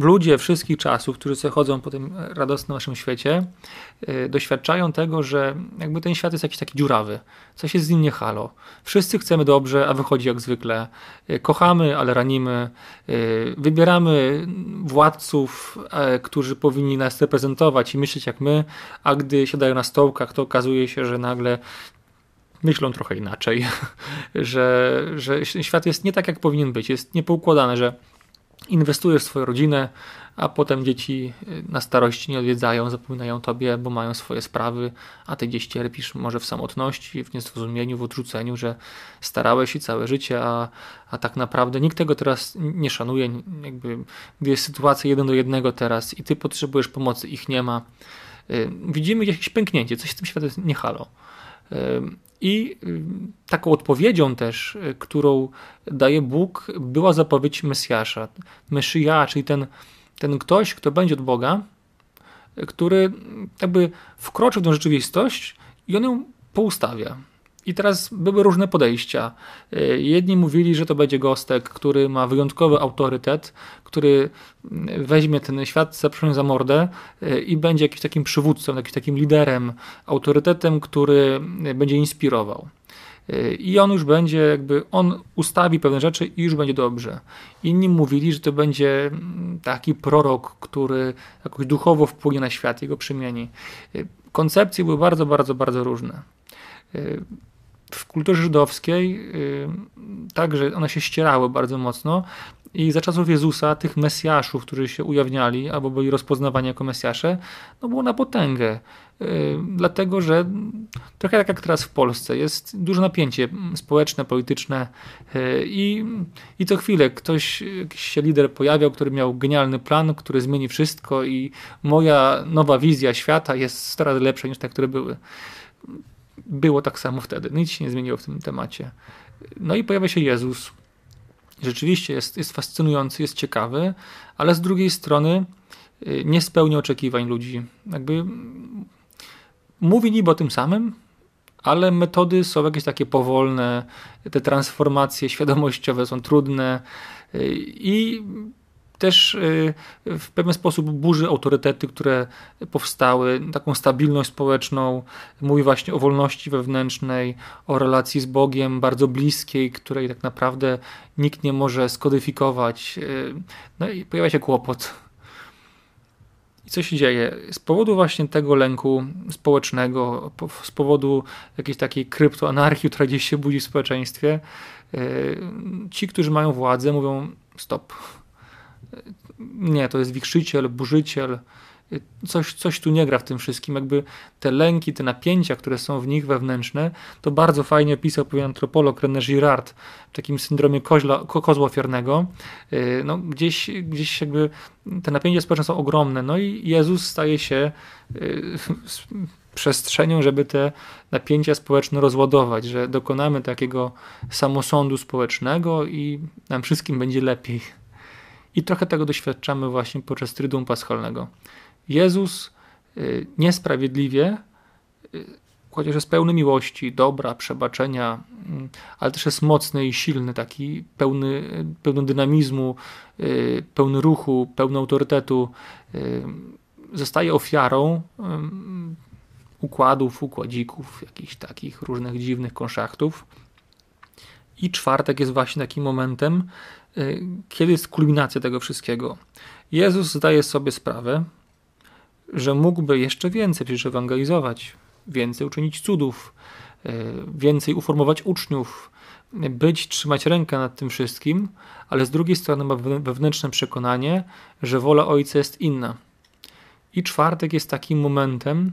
ludzie wszystkich czasów, którzy sobie chodzą po tym radosnym naszym świecie, yy, doświadczają tego, że jakby ten świat jest jakiś taki dziurawy, coś jest z nim nie halo. Wszyscy chcemy dobrze, a wychodzi jak zwykle. Yy, kochamy, ale ranimy. Yy, wybieramy władców, e, którzy powinni nas reprezentować i myśleć jak my, a gdy siadają na stołkach, to okazuje się, że nagle myślą trochę inaczej, [laughs] że, że świat jest nie tak, jak powinien być, jest niepoukładany, że inwestujesz w swoją rodzinę, a potem dzieci y, na starości nie odwiedzają, zapominają tobie, bo mają swoje sprawy, a ty gdzieś cierpisz może w samotności, w niezrozumieniu, w odrzuceniu, że starałeś się całe życie, a, a tak naprawdę nikt tego teraz nie szanuje, jakby gdy jest sytuacja jeden do jednego teraz i ty potrzebujesz pomocy, ich nie ma. Y, widzimy jakieś pęknięcie, coś w tym świecie nie halo. I y, taką odpowiedzią też, y, którą daje Bóg, była zapowiedź Mesjasza. Meszyja, czyli ten, ten ktoś, kto będzie od Boga, y, który jakby wkroczy w tę rzeczywistość i on ją poustawia. I teraz były różne podejścia. E, jedni mówili, że to będzie Gostek, który ma wyjątkowy autorytet, który mm, weźmie ten świat zaproszony za mordę e, i będzie jakimś takim przywódcą, jakimś takim liderem, autorytetem, który e, będzie inspirował. I on już będzie, jakby, on ustawi pewne rzeczy i już będzie dobrze. Inni mówili, że to będzie mm, taki prorok, który jakoś duchowo wpłynie na świat, jego przemieni. Koncepcje były bardzo, bardzo, bardzo różne w kulturze żydowskiej y, także one się ścierały bardzo mocno, I za czasów Jezusa tych Mesjaszów, którzy się ujawniali albo byli rozpoznawani jako Mesjasze, no było na potęgę. Yy, dlatego, że trochę tak jak teraz w Polsce, jest duże napięcie społeczne, polityczne yy, i, i co chwilę ktoś, jakiś się lider pojawiał, który miał genialny plan, który zmieni wszystko i moja nowa wizja świata jest 100 razy lepsza niż te, które były. Było tak samo wtedy. Nic się nie zmieniło w tym temacie. No i pojawia się Jezus. Rzeczywiście jest, jest fascynujący, jest ciekawy, ale z drugiej strony y, nie spełnia oczekiwań ludzi. Jakby mówi niby o tym samym, ale metody są jakieś takie powolne, te transformacje świadomościowe są trudne y, i też y, w pewien sposób burzy autorytety, które powstały, taką stabilność społeczną, mówi właśnie o wolności wewnętrznej, o relacji z Bogiem bardzo bliskiej, której tak naprawdę nikt nie może skodyfikować. Y, no i pojawia się kłopot. I co się dzieje? Z powodu właśnie tego lęku społecznego, z powodu jakiejś takiej kryptoanarchii, która gdzieś się budzi w społeczeństwie, y, ci, którzy mają władzę, mówią stop nie, to jest wichrzyciel, burzyciel, coś, coś tu nie gra w tym wszystkim. Jakby te lęki, te napięcia, które są w nich wewnętrzne, to bardzo fajnie opisał pewien antropolog René Girard w takim syndromie koźla, kozła ofiarnego. Y, no, gdzieś, gdzieś jakby te napięcia społeczne są ogromne. No i Jezus staje się y, przestrzenią, żeby te napięcia społeczne rozładować, że dokonamy takiego samosądu społecznego i nam wszystkim będzie lepiej. I trochę tego doświadczamy właśnie podczas Tryduum Paschalnego. Jezus y, niesprawiedliwie, y, chociaż jest pełny miłości, dobra, przebaczenia, mm, ale też jest mocny i silny, taki pełny, pełny dynamizmu, y, pełny ruchu, pełny autorytetu, zostaje ofiarą układów, układzików, jakichś takich różnych dziwnych konszachtów. I czwartek jest właśnie takim momentem, kiedy jest kulminacja tego wszystkiego? Jezus zdaje sobie sprawę, że mógłby jeszcze więcej przecież ewangelizować, więcej uczynić cudów, y, więcej uformować uczniów, być, trzymać rękę nad tym wszystkim, ale z drugiej strony ma wewnętrzne przekonanie, że wola Ojca jest inna. I czwartek jest takim momentem,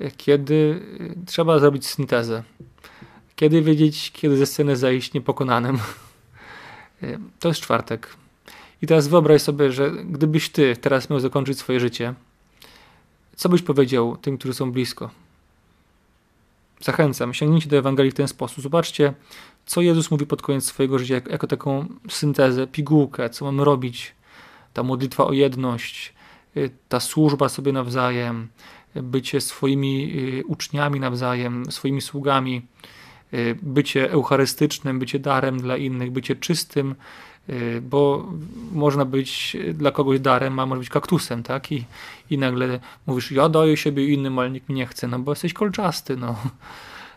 y, kiedy trzeba zrobić syntezę. Kiedy wiedzieć, kiedy ze sceny zejść niepokonanym. [laughs] To jest czwartek. I teraz wyobraź sobie, że gdybyś ty teraz miał zakończyć swoje życie, co byś powiedział tym, którzy są blisko? Zachęcam, sięgnijcie do Ewangelii w ten sposób. Zobaczcie, co Jezus mówi pod koniec swojego życia, jako, taką syntezę, pigułkę, co mamy robić. Ta modlitwa o jedność, y, ta służba sobie nawzajem, bycie swoimi y, uczniami nawzajem, swoimi sługami Y, bycie eucharystycznym, bycie darem dla innych, bycie czystym, y, bo można być dla kogoś darem, a może być kaktusem, tak? I, i nagle mówisz, ja daję siebie innym, ale nikt nie chce, no bo jesteś kolczasty, no.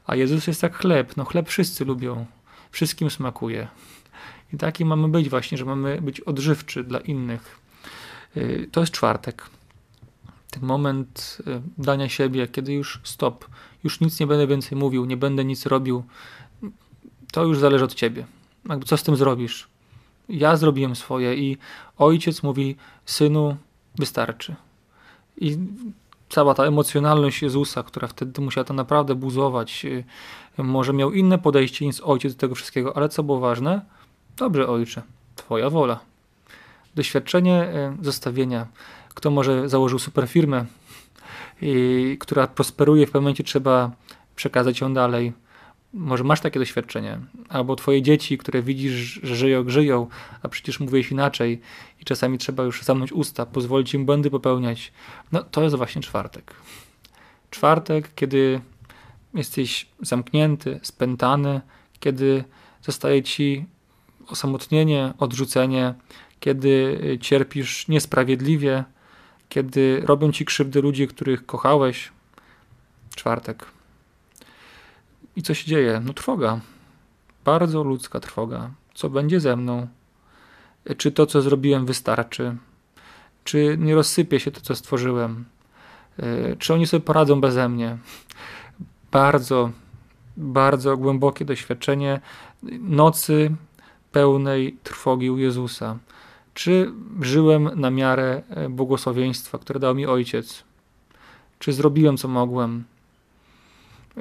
A Jezus jest jak chleb, no chleb wszyscy lubią, wszystkim smakuje. I taki mamy być właśnie, że mamy być odżywczy dla innych. Y, to jest czwartek. Ten moment dania siebie, kiedy już stop, już nic nie będę więcej mówił, nie będę nic robił, to już zależy od ciebie. Jakby co z tym zrobisz? Ja zrobiłem swoje i ojciec mówi, synu, wystarczy. I cała ta emocjonalność Jezusa, która wtedy musiała to naprawdę buzować, y, może miał inne podejście niż ojciec do tego wszystkiego, ale co było ważne? Dobrze, ojcze, twoja wola. Doświadczenie y, zostawienia. Kto może założył super firmę, i, która prosperuje, w pewnym momencie trzeba przekazać ją dalej. Może masz takie doświadczenie, albo twoje dzieci, które widzisz, że żyją, żyją, a przecież mówisz inaczej i czasami trzeba już zamknąć usta, pozwolić im błędy popełniać. No to jest właśnie czwartek. Czwartek, kiedy jesteś zamknięty, spętany, kiedy zostaje ci osamotnienie, odrzucenie, kiedy cierpisz niesprawiedliwie, kiedy robią ci krzywdy ludzie, których kochałeś. Czwartek. I co się dzieje? No trwoga. Bardzo ludzka trwoga. Co będzie ze mną? Czy to, co zrobiłem, wystarczy? Czy nie rozsypie się to, co stworzyłem? E, czy oni sobie poradzą beze mnie? Bardzo, bardzo głębokie doświadczenie nocy pełnej trwogi u Jezusa? Czy żyłem na miarę e, błogosławieństwa, które dał mi Ojciec? Czy zrobiłem co mogłem?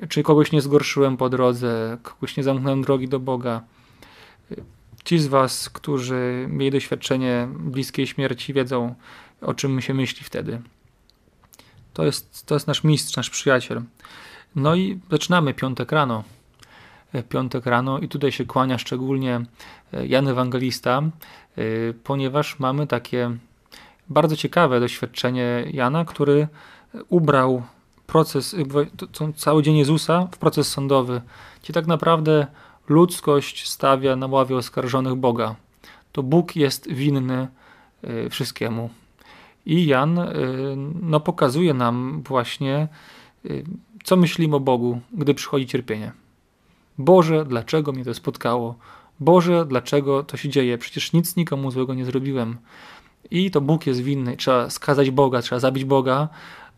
Czy kogoś nie zgorszyłem po drodze, kogoś nie zamknąłem drogi do Boga? Ci z Was, którzy mieli doświadczenie bliskiej śmierci, wiedzą, o czym się myśli wtedy. To jest, to jest nasz mistrz, nasz przyjaciel. No i zaczynamy piątek rano. Piątek rano i tutaj się kłania szczególnie Jan Ewangelista, ponieważ mamy takie bardzo ciekawe doświadczenie Jana, który ubrał proces, cały dzień Jezusa w proces sądowy, gdzie tak naprawdę ludzkość stawia na ławie oskarżonych Boga. To Bóg jest winny y, wszystkiemu. I Jan y, no, pokazuje nam właśnie, y, co myślimy o Bogu, gdy przychodzi cierpienie. Boże, dlaczego mnie to spotkało? Boże, dlaczego to się dzieje? Przecież nic nikomu złego nie zrobiłem. I to Bóg jest winny. Trzeba skazać Boga, trzeba zabić Boga,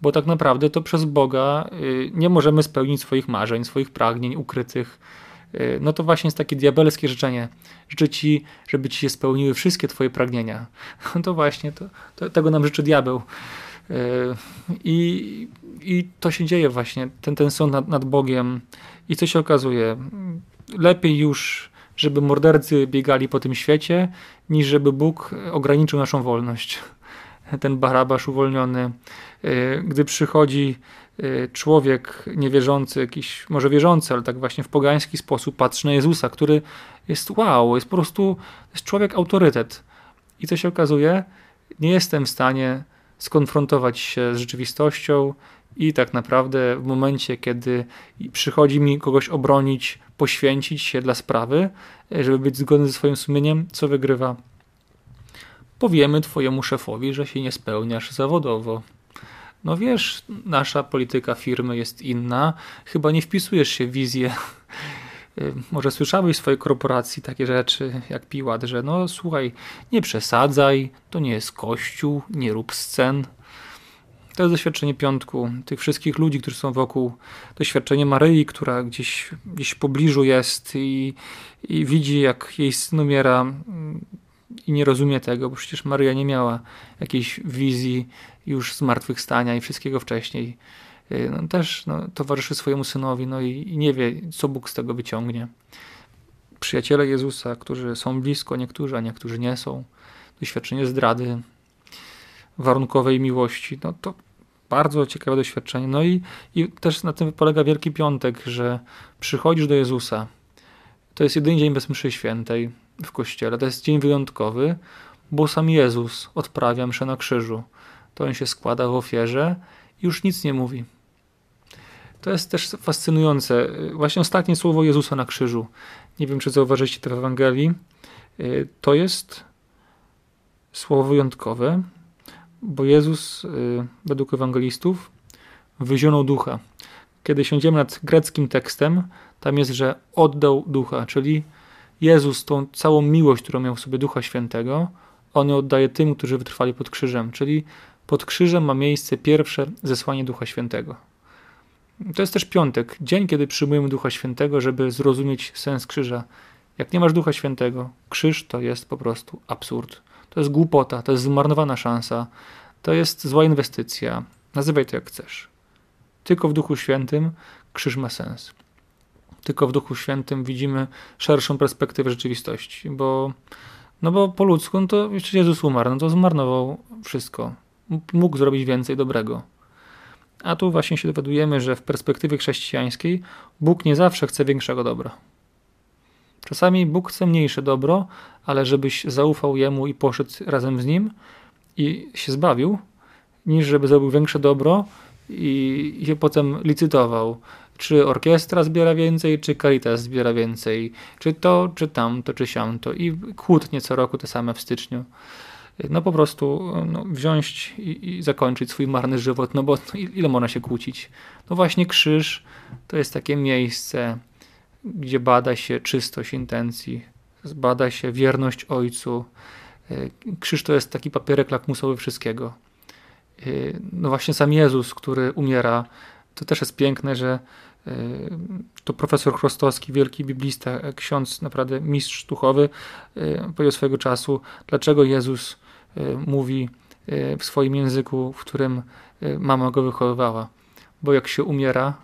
bo tak naprawdę to przez Boga nie możemy spełnić swoich marzeń, swoich pragnień ukrytych Y, no to właśnie jest takie diabelskie życzenie. Życzę ci, żeby ci się spełniły wszystkie twoje pragnienia. No [laughs] to właśnie, to, to tego nam życzy diabeł. Y, I, I to się dzieje właśnie, ten, ten sąd nad, nad Bogiem. I co się okazuje? Lepiej już, żeby mordercy biegali po tym świecie, niż żeby Bóg ograniczył naszą wolność. Ten barabasz uwolniony, y, gdy przychodzi Y, człowiek niewierzący, jakiś może wierzący, ale tak właśnie w pogański sposób patrzy na Jezusa, który jest wow, jest po prostu jest człowiek autorytet. I co się okazuje? Nie jestem w stanie skonfrontować się z rzeczywistością i tak naprawdę w momencie, kiedy przychodzi mi kogoś obronić, poświęcić się dla sprawy, żeby być zgodny ze swoim sumieniem, co wygrywa? Powiemy twojemu szefowi, że się nie spełniasz zawodowo. No wiesz, nasza polityka firmy jest inna, chyba nie wpisujesz się w wizję. Y, [laughs] może słyszałeś w swojej korporacji takie rzeczy jak Piłat, że no słuchaj, nie przesadzaj, to nie jest kościół, nie rób scen. To jest doświadczenie piątku, tych wszystkich ludzi, którzy są wokół. Doświadczenie Maryi, która gdzieś, gdzieś w pobliżu jest i, i widzi, jak jej syn umiera i nie rozumie tego, bo przecież Maryja nie miała jakiejś wizji już zmartwychwstania i wszystkiego wcześniej. Y, no, też no, towarzyszy swojemu synowi no, i, i nie wie, co Bóg z tego wyciągnie. Przyjaciele Jezusa, którzy są blisko, niektórzy, a niektórzy nie są. Doświadczenie zdrady, warunkowej miłości, no to bardzo ciekawe doświadczenie. No i, i też na tym polega Wielki Piątek, że przychodzisz do Jezusa. To jest jedyny dzień bez mszy świętej w kościele. To jest dzień wyjątkowy, bo sam Jezus odprawia mszę na krzyżu. To on się składa w ofierze i już nic nie mówi. To jest też fascynujące. Właśnie ostatnie słowo Jezusa na krzyżu. Nie wiem, czy zauważyliście to w Ewangelii. Y, to jest słowo wyjątkowe, bo Jezus, y, według ewangelistów, wyzionął ducha. Kiedy siądziemy nad greckim tekstem, tam jest, że oddał ducha, czyli Jezus tą całą miłość, którą miał w sobie Ducha Świętego, on oddaje tym, którzy wytrwali pod krzyżem, czyli pod krzyżem ma miejsce pierwsze zesłanie Ducha Świętego. To jest też piątek, dzień, kiedy przyjmujemy Ducha Świętego, żeby zrozumieć sens krzyża. Jak nie masz Ducha Świętego, krzyż to jest po prostu absurd. To jest głupota, to jest zmarnowana szansa, to jest zła inwestycja. Nazywaj to jak chcesz. Tylko w Duchu Świętym krzyż ma sens. Tylko w Duchu Świętym widzimy szerszą perspektywę rzeczywistości, bo, no bo po ludzku no to jeszcze Jezus umarł, no to zmarnował wszystko. Mógł zrobić więcej dobrego. A tu właśnie się dowiadujemy, że w perspektywie chrześcijańskiej Bóg nie zawsze chce większego dobra. Czasami Bóg chce mniejsze dobro, ale żebyś zaufał Jemu i poszedł razem z Nim i się zbawił, niż żeby zrobił większe dobro i, się potem licytował czy orkiestra zbiera więcej, czy Caritas zbiera więcej, czy to, czy tamto, czy siamto i kłótnie co roku te same w styczniu. No po prostu no, wziąć i, i, zakończyć swój marny żywot, no bo no, ile można się kłócić? No właśnie krzyż to jest takie miejsce, gdzie bada się czystość intencji, bada się wierność Ojcu. Krzyż to jest taki papierek lakmusowy wszystkiego. No właśnie sam Jezus, który umiera to też jest piękne, że to profesor Chrostowski, wielki biblista, ksiądz, naprawdę mistrz duchowy, powiedział swojego czasu, dlaczego Jezus mówi w swoim języku, w którym mama go wychowywała. Bo jak się umiera,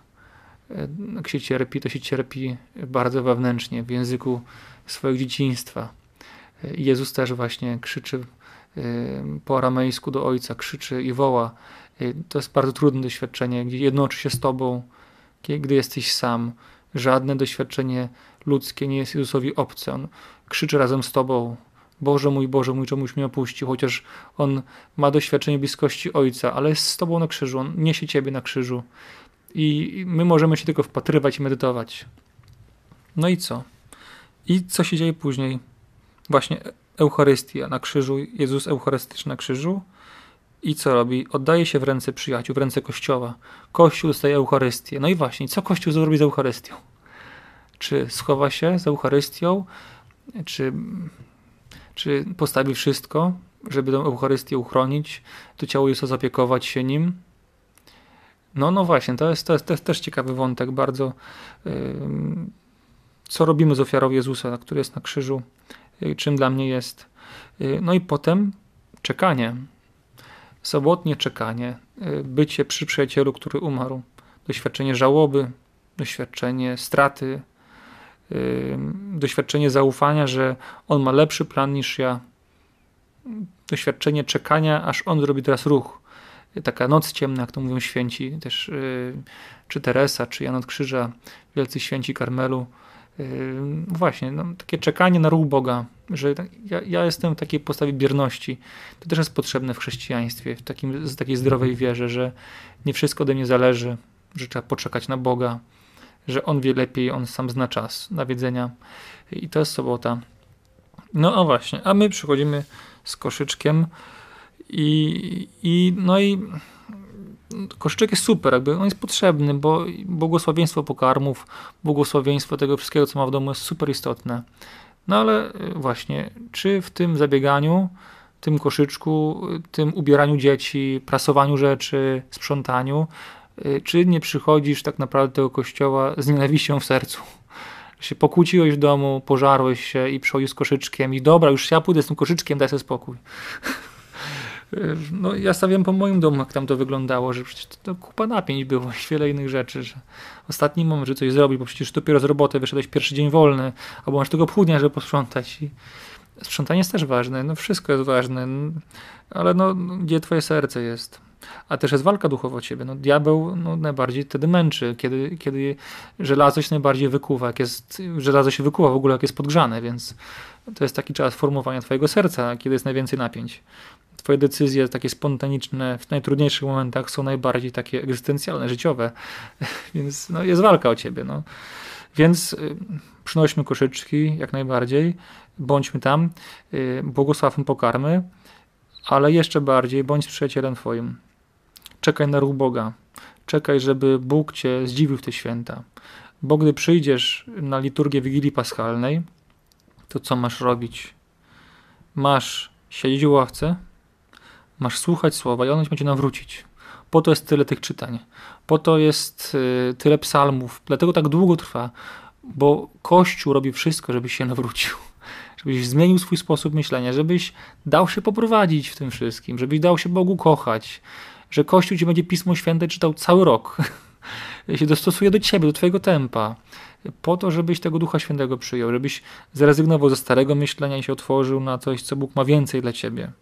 jak się cierpi, to się cierpi bardzo wewnętrznie, w języku swojego dzieciństwa. Jezus też właśnie krzyczy po aramejsku do Ojca, krzyczy i woła. To jest bardzo trudne doświadczenie, gdzie jednoczy się z Tobą, gdy jesteś sam. Żadne doświadczenie ludzkie nie jest Jezusowi obce. On krzyczy razem z Tobą. Boże mój, Boże mój, czemuś mnie opuścił, chociaż on ma doświadczenie bliskości Ojca, ale jest z Tobą na krzyżu, on niesie Ciebie na krzyżu. I my możemy się tylko wpatrywać i medytować. No i co? I co się dzieje później? Właśnie Eucharystia na krzyżu, Jezus Eucharystyczny na krzyżu. I co robi? Oddaje się w ręce przyjaciół, w ręce Kościoła. Kościół dostaje Eucharystię. No i właśnie, co Kościół zrobi z Eucharystią? Czy schowa się z Eucharystią? Czy, czy postawi wszystko, żeby tę Eucharystię uchronić, to ciało Jezusa zapiekować się nim? No, no właśnie, to jest, to jest, to jest też ciekawy wątek, bardzo. Co robimy z ofiarą Jezusa, który jest na krzyżu, yy, czym dla mnie jest. Yy, no i potem czekanie. Sobotnie czekanie, yy, bycie przy przyjacielu, który umarł, doświadczenie żałoby, doświadczenie straty, doświadczenie zaufania, że on ma lepszy plan niż ja, doświadczenie czekania, aż on zrobi teraz ruch taka noc ciemna, jak to mówią święci, też y, czy Teresa, czy Jan od Krzyża, wielcy święci Karmelu. Y, właśnie, no, takie czekanie na ruch Boga, że ja, ja, jestem w takiej postawie bierności. To też jest potrzebne w chrześcijaństwie, w takim, z takiej zdrowej wierze, że nie wszystko ode mnie zależy, że trzeba poczekać na Boga, że On wie lepiej, On sam zna czas nawiedzenia. I to jest sobota. No a właśnie, a my przychodzimy z koszyczkiem i, i no i koszyczek jest super, jakby on jest potrzebny, bo błogosławieństwo pokarmów, błogosławieństwo tego wszystkiego, co ma w domu jest super istotne. No ale y, właśnie, czy w tym zabieganiu, tym koszyczku, tym ubieraniu dzieci, prasowaniu rzeczy, sprzątaniu, y, czy nie przychodzisz tak naprawdę do tego kościoła z nienawiścią w sercu? Się pokłóciłeś w domu, pożarłeś się i przychodzisz z koszyczkiem i dobra, już ja pójdę z tym koszyczkiem, daj sobie spokój. [laughs] no, ja stawiam po moim domu, jak tam to wyglądało, że przecież to kupa napięć było i [laughs] wiele innych rzeczy, że ostatni moment, że coś zrobić, bo przecież dopiero z roboty wyszedłeś pierwszy dzień wolny, albo masz tego pół dnia, żeby posprzątać i sprzątanie jest też ważne, no wszystko jest ważne, ale no, gdzie twoje serce jest? A też jest walka duchowa o ciebie. No, diabeł no, najbardziej wtedy męczy, kiedy, kiedy żelazo się najbardziej wykuwa, jak jest, żelazo się wykuwa w ogóle, jak jest podgrzane, więc to jest taki czas formowania twojego serca, kiedy jest najwięcej napięć. Twoje decyzje takie spontaniczne w najtrudniejszych momentach są najbardziej takie egzystencjalne, życiowe, [laughs] więc no, jest walka o ciebie. No. Więc y, przynośmy koszyczki jak najbardziej, bądźmy tam, y, błogosławmy pokarmy, ale jeszcze bardziej bądź przyjacielem Twoim. Czekaj na ruch Boga. Czekaj, żeby Bóg Cię zdziwił w te święta. Bo gdy przyjdziesz na liturgię Wigilii Paschalnej, to co masz robić? Masz siedzieć w ławce, Masz słuchać słowa i ono będzie nawrócić. Po to jest tyle tych czytań. Po to jest y, tyle psalmów. Dlatego tak długo trwa, bo Kościół robi wszystko, żebyś się nawrócił. [laughs] Żebyś zmienił swój sposób myślenia, żebyś dał się poprowadzić w tym wszystkim, żebyś dał się Bogu kochać, że Kościół ci będzie Pismo Święte czytał cały rok. [laughs] się dostosuje do ciebie, do twojego tempa. Po to, żebyś tego Ducha Świętego przyjął, żebyś zrezygnował ze starego myślenia i się otworzył na coś, co Bóg ma więcej dla ciebie.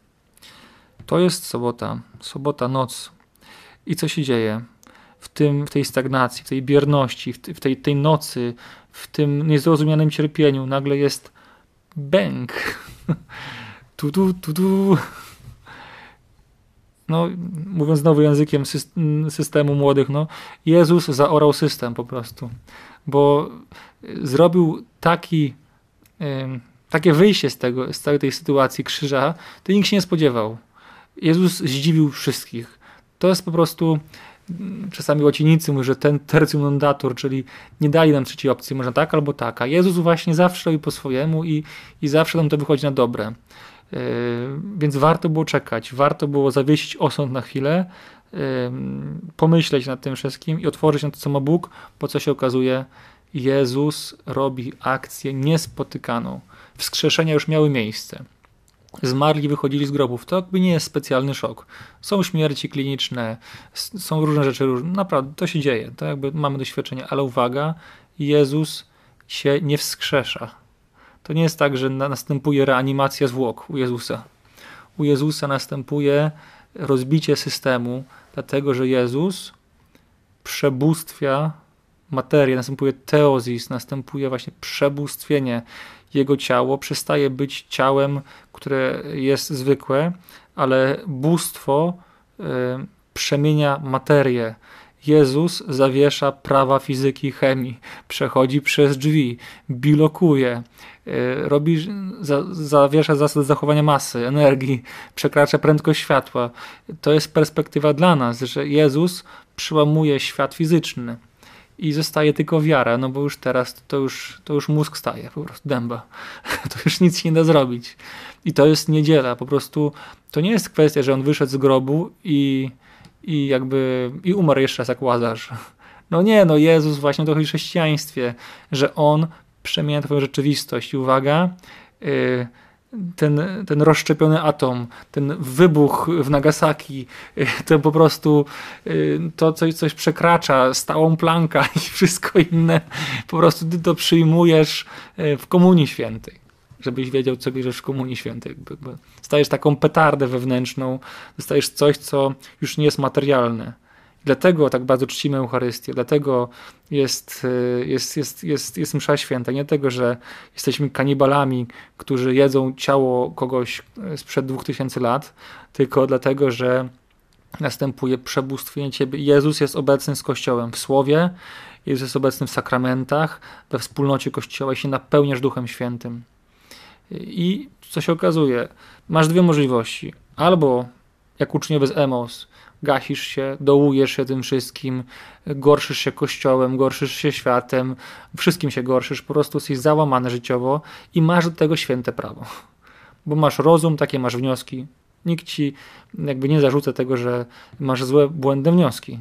To jest sobota, sobota noc. I co się dzieje? W, tym, w tej stagnacji, w tej bierności, w, tej, tej nocy, w tym niezrozumianym cierpieniu nagle jest bęk. [laughs] tu, tu, tu, tu. No, mówiąc znowu językiem systemu młodych, no, Jezus zaorał system po prostu, bo zrobił taki, takie wyjście z, tego, z całej tej sytuacji krzyża, to nikt się nie spodziewał. Jezus zdziwił wszystkich. To jest po prostu, mm, czasami łacinicy mówią, że ten tertium non datur, czyli nie dali nam trzeciej opcji, można tak albo tak, a Jezus właśnie zawsze robi po swojemu i, i zawsze nam to wychodzi na dobre. Więc warto było czekać, warto było zawiesić osąd na chwilę, pomyśleć nad tym wszystkim i otworzyć na to, co ma Bóg, po co się okazuje, Jezus robi akcję niespotykaną. Wskrzeszenia już miały miejsce. Zmarli wychodzili z grobów. To jakby nie jest specjalny szok. Są śmierci kliniczne, są różne rzeczy, naprawdę to się dzieje. To jakby mamy doświadczenie, ale uwaga, Jezus się nie wskrzesza. To nie jest tak, że następuje reanimacja zwłok u Jezusa. U Jezusa następuje rozbicie systemu, dlatego że Jezus przebóstwia materię, następuje teozis, następuje właśnie przebóstwienie. Jego ciało przestaje być ciałem, które jest zwykłe, ale bóstwo y, przemienia materię. Jezus zawiesza prawa fizyki i chemii, przechodzi przez drzwi, bilokuje, y, robi, za, zawiesza zasady zachowania masy, energii, przekracza prędkość światła. To jest perspektywa dla nas, że Jezus przełamuje świat fizyczny i zostaje tylko wiara, no bo już teraz to już, to już mózg staje, po prostu dęba. [laughs] To już nic nie da zrobić. I to jest niedziela, po prostu to nie jest kwestia, że on wyszedł z grobu i, i jakby i umarł jeszcze raz jak Łazarz. [laughs] No nie, no Jezus właśnie to chodzi o chrześcijaństwie, że On przemienia twoją rzeczywistość i uwaga, yy, ten, ten rozszczepiony atom, ten wybuch w Nagasaki, [laughs] to po prostu y, to coś, coś przekracza stałą plankę [laughs] i wszystko inne po prostu ty to przyjmujesz y, w Komunii Świętej. Żebyś wiedział, co bierzesz w Komunii Świętej. Stajesz taką petardę wewnętrzną, dostajesz coś, co już nie jest materialne Dlatego tak bardzo czcimy Eucharystię, dlatego jest, e, jest, jest, jest, jest msza święta. Nie dlatego, że jesteśmy kanibalami, którzy jedzą ciało kogoś e, sprzed 2000 lat, tylko dlatego, że następuje przebóstwienie Ciebie. Jezus jest obecny z Kościołem w Słowie, Jezus jest obecny w sakramentach, we wspólnocie Kościoła i się napełniasz Duchem Świętym. I co się okazuje? Masz dwie możliwości. Albo jak uczniowie z Emos, gasisz się, dołujesz się tym wszystkim, gorszysz się kościołem, gorszysz się światem, wszystkim się gorszysz, po prostu jesteś załamany życiowo i masz do tego święte prawo. Bo masz rozum, takie masz wnioski. Nikt ci jakby nie zarzuca tego, że masz złe, błędne wnioski.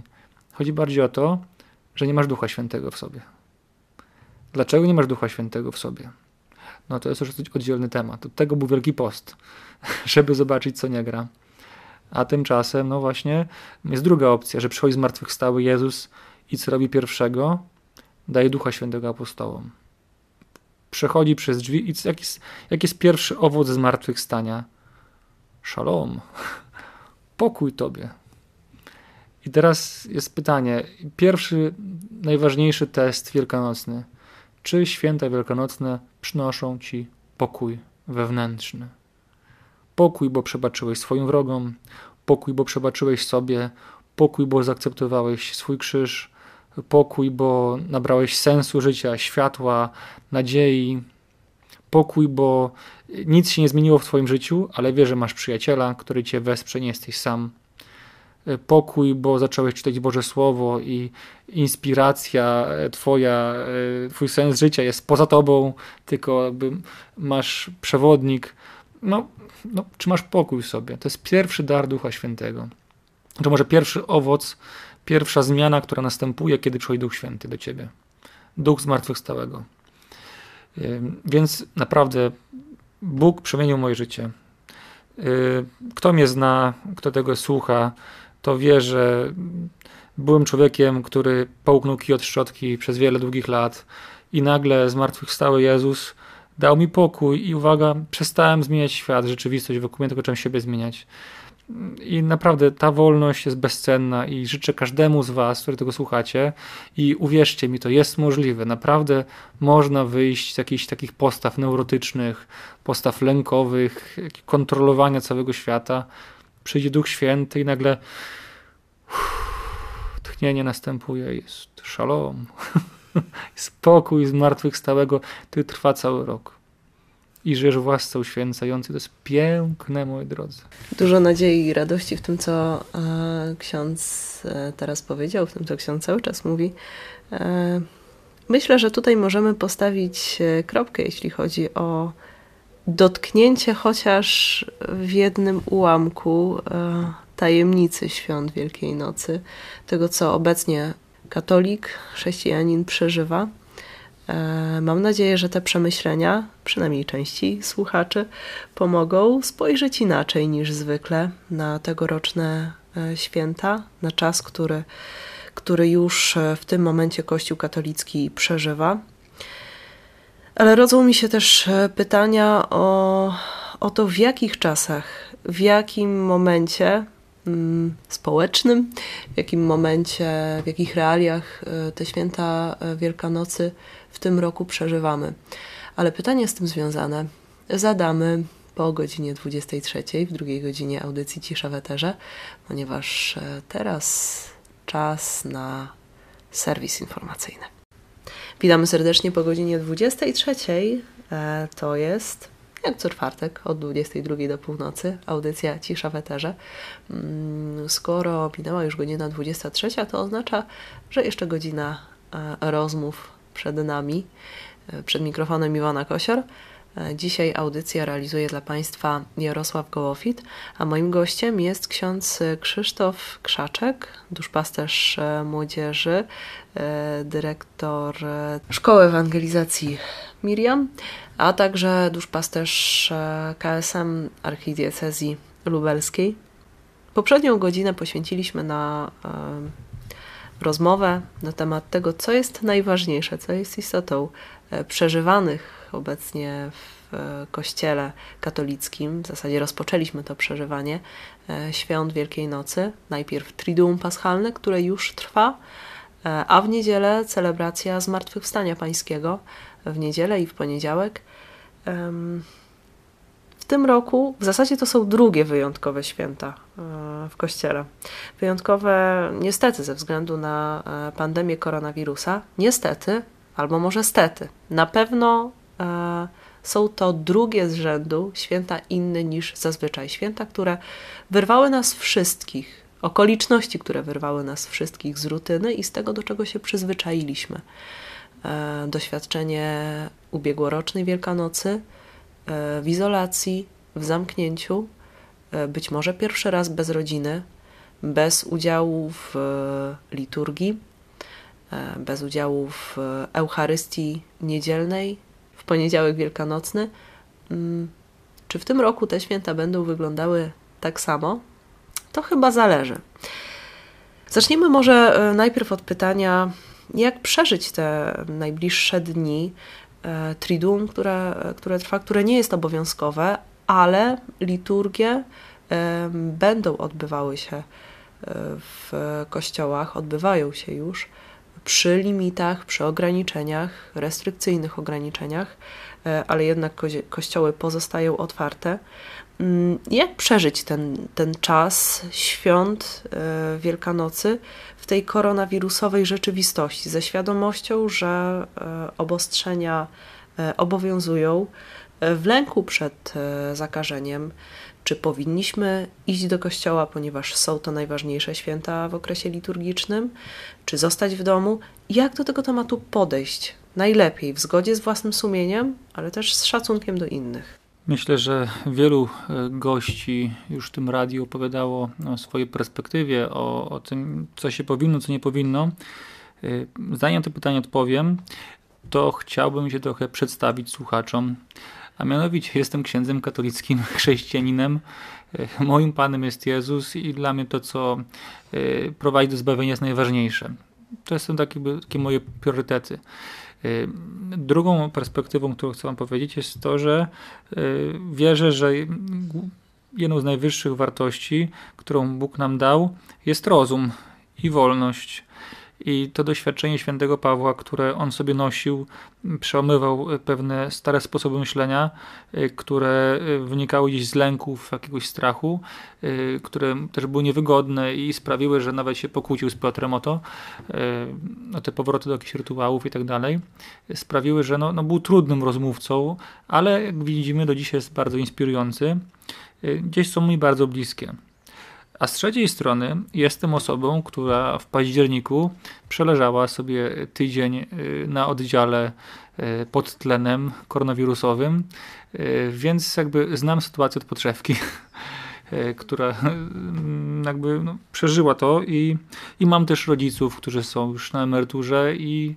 Chodzi bardziej o to, że nie masz Ducha Świętego w sobie. Dlaczego nie masz Ducha Świętego w sobie? No to jest już oddzielny temat. Od tego był Wielki Post, [laughs] żeby zobaczyć, co nie gra. A tymczasem, no właśnie, jest druga opcja, że przychodzi zmartwychwstały Jezus i co robi pierwszego? Daje Ducha Świętego apostołom. Przechodzi przez drzwi i jaki jest, jaki jest pierwszy owoc zmartwychwstania? Szalom. [laughs] Pokój Tobie. I teraz jest pytanie, pierwszy, najważniejszy test wielkanocny. Czy święta wielkanocne przynoszą Ci pokój wewnętrzny? Pokój, bo przebaczyłeś swoim wrogom, pokój, bo przebaczyłeś sobie, pokój, bo zaakceptowałeś swój krzyż, pokój, bo nabrałeś sensu życia, światła, nadziei, pokój, bo nic się nie zmieniło w Twoim życiu, ale wiesz, że masz przyjaciela, który Cię wesprze, nie jesteś sam. Pokój, bo zacząłeś czytać Boże Słowo i inspiracja Twoja, Twój sens życia jest poza Tobą, tylko masz przewodnik. No, no, czy masz pokój w sobie? To jest pierwszy dar Ducha Świętego. To może pierwszy owoc, pierwsza zmiana, która następuje, kiedy przychodzi Duch Święty do ciebie. Duch zmartwychwstałego. Więc naprawdę Bóg przemienił moje życie. Kto mnie zna, kto tego słucha, to wie, że byłem człowiekiem, który połknął kij od szczotki przez wiele długich lat i nagle zmartwychwstały Jezus dał mi pokój i uwaga, przestałem zmieniać świat, rzeczywistość wokół mnie, tylko zacząłem siebie zmieniać. I naprawdę ta wolność jest bezcenna i życzę każdemu z Was, który tego słuchacie i uwierzcie mi, to jest możliwe. Naprawdę można wyjść z jakichś takich postaw neurotycznych, postaw lękowych, kontrolowania całego świata. Przyjdzie Duch Święty i nagle uff, tchnienie następuje, jest szalom. [laughs] [laughs] Spokój zmartwychwstałego, który trwa cały rok. I żyjesz w łasce uświęcającej. To jest piękne, moi drodzy. Dużo nadziei i radości w tym, co e, ksiądz e, teraz powiedział, w tym, co ksiądz cały czas mówi. E, myślę, że tutaj możemy postawić e, kropkę, jeśli chodzi o dotknięcie chociaż w jednym ułamku e, tajemnicy świąt Wielkiej Nocy, tego co obecnie katolik, chrześcijanin przeżywa. E, mam nadzieję, że te przemyślenia, przynajmniej części słuchaczy, pomogą spojrzeć inaczej niż zwykle na tegoroczne e, święta, na czas, który, który już w tym momencie Kościół katolicki przeżywa. Ale rodzą mi się też e, pytania o, o to, w jakich czasach, w jakim momencie społecznym, w jakim momencie, w jakich realiach e, te święta e, Wielkanocy w tym roku przeżywamy. Ale pytania z tym związane zadamy po godzinie 23, w drugiej godzinie audycji Cisza w Eterze, ponieważ teraz czas na serwis informacyjny. Witamy serdecznie po godzinie 23. E, to jest jak co czwartek od 22 do północy audycja Cisza w Eterze. Mm, skoro minęła już godzina 23, to oznacza, że jeszcze godzina e, rozmów przed nami. E, przed mikrofonem Iwana Kosior. Dzisiaj audycję realizuje dla Państwa Jarosław Gołofit, a moim gościem jest ksiądz Krzysztof Krzaczek, duszpasterz młodzieży, e, dyrektor e, Szkoły Ewangelizacji Miriam, a także duszpasterz e, KSM Archidiecezji Lubelskiej. Poprzednią godzinę poświęciliśmy na rozmowę na temat tego, co jest najważniejsze, co jest istotą przeżywanych obecnie w e, Kościele katolickim. W zasadzie rozpoczęliśmy to przeżywanie e, świąt Wielkiej Nocy. Najpierw Triduum Paschalne, które już trwa, e, a w niedzielę celebracja Zmartwychwstania Pańskiego. W niedzielę i w poniedziałek. W tym roku w zasadzie to są drugie wyjątkowe święta w Kościele. Wyjątkowe niestety ze względu na pandemię koronawirusa. Niestety, albo może stety. Na pewno E, są to drugie z rzędu święta inne niż zazwyczaj. Święta, które wyrwały nas wszystkich, okoliczności, które wyrwały nas wszystkich z rutyny i z tego, do czego się przyzwyczailiśmy. E, doświadczenie ubiegłorocznej Wielkanocy e, w izolacji, w zamknięciu, być może pierwszy raz bez rodziny, bez udziału w liturgii, bez udziału w Eucharystii niedzielnej, poniedziałek wielkanocny. Mm, czy w tym roku te święta będą wyglądały tak samo? To chyba zależy. Zaczniemy może e, najpierw od pytania, jak przeżyć te najbliższe dni e, Triduum, które, które trwa, które nie jest obowiązkowe, ale liturgie e, będą odbywały się w kościołach, odbywają się już przy limitach, przy ograniczeniach, restrykcyjnych ograniczeniach, e, ale jednak kościoły pozostają otwarte. Mm, jak przeżyć ten, ten czas świąt e, Wielkanocy w tej koronawirusowej rzeczywistości, ze świadomością, że e, obostrzenia obowiązują, w lęku przed zakażeniem, czy powinniśmy iść do kościoła, ponieważ są to najważniejsze święta w okresie liturgicznym, czy zostać w domu? Jak do tego tematu podejść najlepiej, w zgodzie z własnym sumieniem, ale też z szacunkiem do innych? Myślę, że wielu e, gości już w tym radiu opowiadało o swojej perspektywie, o, o tym, co się powinno, co nie powinno. E, zanim to pytanie odpowiem, to chciałbym się trochę przedstawić słuchaczom. A mianowicie jestem księdzem katolickim, [laughs] chrześcijaninem. E, moim Panem jest Jezus i dla mnie to, co prowadzi do zbawienia jest najważniejsze. To są takie, takie moje priorytety. E, drugą perspektywą, którą chcę Wam powiedzieć, jest to, że wierzę, że jedną z najwyższych wartości, którą Bóg nam dał, jest rozum i wolność. I to doświadczenie świętego Pawła, które on sobie nosił, przełamywał pewne stare sposoby myślenia, y, które y, wynikały gdzieś z lęków, jakiegoś strachu, które też były niewygodne i sprawiły, że nawet się pokłócił z Piotrem o to, o te powroty do jakichś rytuałów i tak dalej. Sprawiły, że no, no był trudnym rozmówcą, ale jak widzimy do dzisiaj jest bardzo inspirujący. Gdzieś są mi bardzo bliskie. A z trzeciej strony jestem osobą, która w październiku przeleżała sobie tydzień y, na oddziale y, pod tlenem koronawirusowym, y, więc jakby znam sytuację od podszewki, [laughs] która jakby no, przeżyła to i, i mam też rodziców, którzy są już na emeryturze i,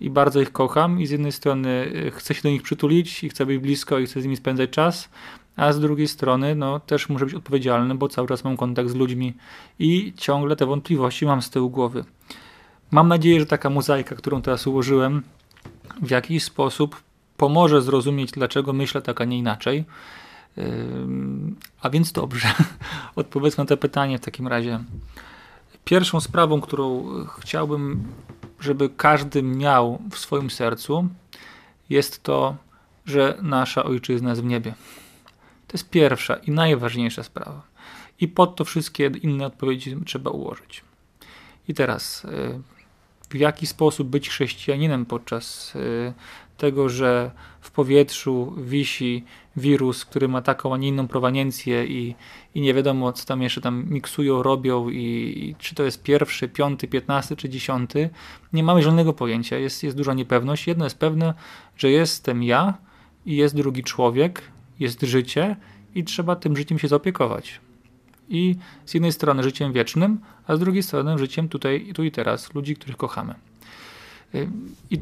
i bardzo ich kocham i z jednej strony chcę się do nich przytulić i chcę być blisko i chcę z nimi spędzać czas, a z drugiej strony no, też muszę być odpowiedzialny, bo cały czas mam kontakt z ludźmi i ciągle te wątpliwości mam z tyłu głowy. Mam nadzieję, że taka mozaika, którą teraz ułożyłem, w jakiś sposób pomoże zrozumieć, dlaczego myślę tak, a nie inaczej. A więc dobrze, [laughs] odpowiedzmy na to pytanie w takim razie. Pierwszą sprawą, którą chciałbym, żeby każdy miał w swoim sercu, jest to, że nasza ojczyzna jest w niebie. To jest pierwsza i najważniejsza sprawa. I pod to wszystkie inne odpowiedzi trzeba ułożyć. I teraz, y, w jaki sposób być chrześcijaninem podczas y, tego, że w powietrzu wisi wirus, który ma taką, a nie inną prowaniencję i, i nie wiadomo, co tam jeszcze tam miksują, robią i, i czy to jest pierwszy, piąty, piętnasty czy dziesiąty. Nie mamy żadnego pojęcia, jest, jest duża niepewność. Jedno jest pewne, że jestem ja i jest drugi człowiek, jest życie i trzeba tym życiem się zaopiekować. I z jednej strony życiem wiecznym, a z drugiej strony życiem tutaj, tu i teraz, ludzi, których kochamy. Y, I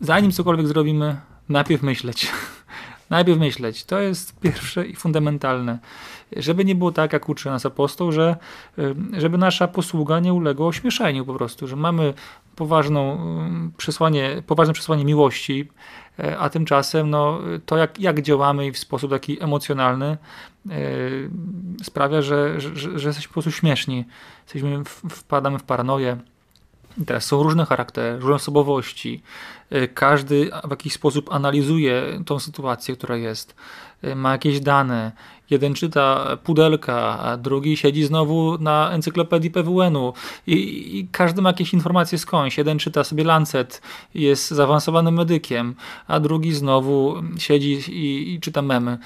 zanim cokolwiek zrobimy, najpierw myśleć. [laughs] najpierw myśleć. To jest pierwsze i fundamentalne. Żeby nie było tak, jak uczy nas apostoł, że y, żeby nasza posługa nie uległa ośmieszeniu po prostu, że mamy poważną y, przesłanie, poważne przesłanie miłości, a tymczasem no, to, jak, jak działamy i w sposób taki emocjonalny, e, sprawia, że, że, że jesteśmy po prostu śmieszni. Jesteśmy, wpadamy w paranoję. Teraz są różne charaktery, różne osobowości. E, każdy w jakiś sposób analizuje tą sytuację, która jest. Ma jakieś dane, Jeden czyta pudelka, a drugi siedzi znowu na encyklopedii PWN-u i, i każdy ma jakieś informacje skądś. Jeden czyta sobie Lancet, jest zaawansowanym medykiem, a drugi znowu siedzi i, i czyta memy.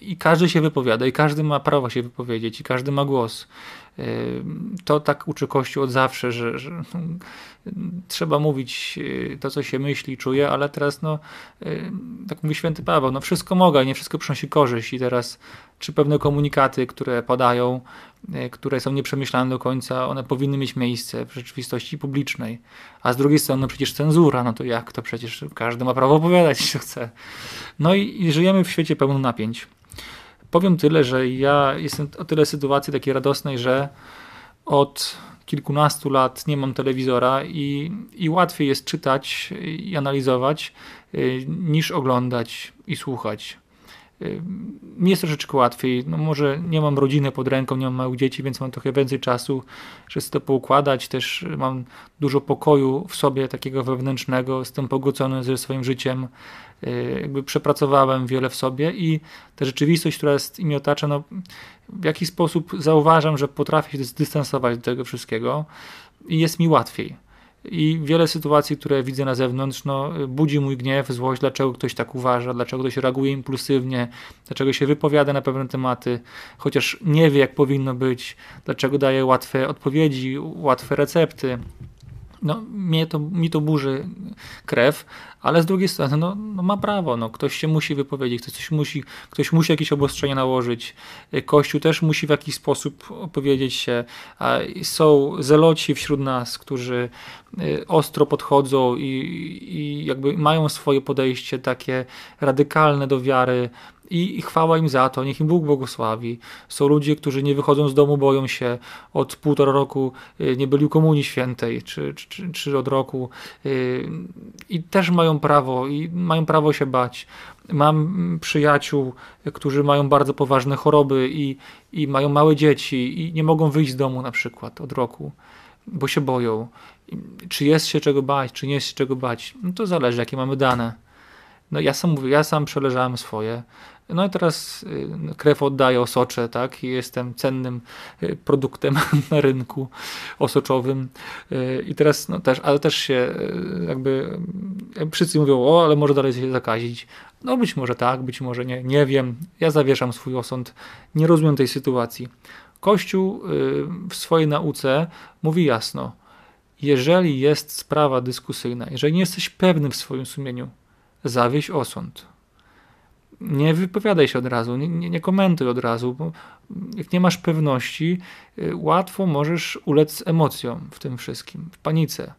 I każdy się wypowiada i każdy ma prawo się wypowiedzieć i każdy ma głos. To tak uczy Kościół od zawsze, że, że trzeba mówić y, to, co się myśli, czuje, ale teraz, no, y, tak mówi święty Paweł, no wszystko mogę, nie wszystko przynosi korzyść i teraz czy pewne komunikaty, które padają, y, które są nieprzemyślane do końca, one powinny mieć miejsce w rzeczywistości publicznej. A z drugiej strony no przecież cenzura, no to jak to przecież każdy ma prawo opowiadać, [laughs] co chce. No i, i żyjemy w świecie pełnym napięć. Powiem tyle, że ja jestem o tyle sytuacji takiej radosnej, że od kilkunastu lat nie mam telewizora i, i łatwiej jest czytać i analizować y, niż oglądać i słuchać. Y, mi jest troszeczkę łatwiej. No może nie mam rodziny pod ręką, nie mam małych dzieci, więc mam trochę więcej czasu, żeby to poukładać. Też mam dużo pokoju w sobie, takiego wewnętrznego. Jestem pogodzony ze swoim życiem. Y, jakby przepracowałem wiele w sobie i ta rzeczywistość, która jest, mi otacza, no, w jakiś sposób zauważam, że potrafię się zdystansować do tego wszystkiego i jest mi łatwiej. I wiele sytuacji, które widzę na zewnątrz, no, budzi mój gniew, złość, dlaczego ktoś tak uważa, dlaczego ktoś reaguje impulsywnie, dlaczego się wypowiada na pewne tematy, chociaż nie wie, jak powinno być, dlaczego daje łatwe odpowiedzi, łatwe recepty no, mnie to, mi to burzy krew, ale z drugiej strony no, no, ma prawo, no, ktoś się musi wypowiedzieć, ktoś, coś musi, ktoś musi jakieś obostrzenia nałożyć, Kościół też musi w jakiś sposób opowiedzieć się, są zeloci wśród nas, którzy y, ostro podchodzą i, i jakby mają swoje podejście takie radykalne do wiary, i chwała im za to, niech im Bóg błogosławi. Są ludzie, którzy nie wychodzą z domu, boją się. Od półtora roku y, nie byli u Komunii Świętej, czy, czy, czy od roku. Y, I też mają prawo, i mają prawo się bać. Mam przyjaciół, którzy mają bardzo poważne choroby i, i mają małe dzieci i nie mogą wyjść z domu na przykład od roku, bo się boją. Czy jest się czego bać, czy nie jest się czego bać? No to zależy, jakie mamy dane. No ja sam mówię, ja sam przeleżałem swoje. No i teraz y, krew oddaje osocze, tak? I jestem cennym y, produktem [laughs] na rynku osoczowym. Y, I teraz, no też, ale też się jakby wszyscy mówią, o, ale może dalej się zakazić. No być może tak, być może nie, nie wiem. Ja zawieszam swój osąd. Nie rozumiem tej sytuacji. Kościół w swojej nauce mówi jasno, jeżeli jest sprawa dyskusyjna, jeżeli nie jesteś pewny w swoim sumieniu, zawieź osąd. Nie wypowiadaj się od razu, nie, nie, nie komentuj od razu, bo jak nie masz pewności, y, łatwo możesz ulec emocjom w tym wszystkim, w panice.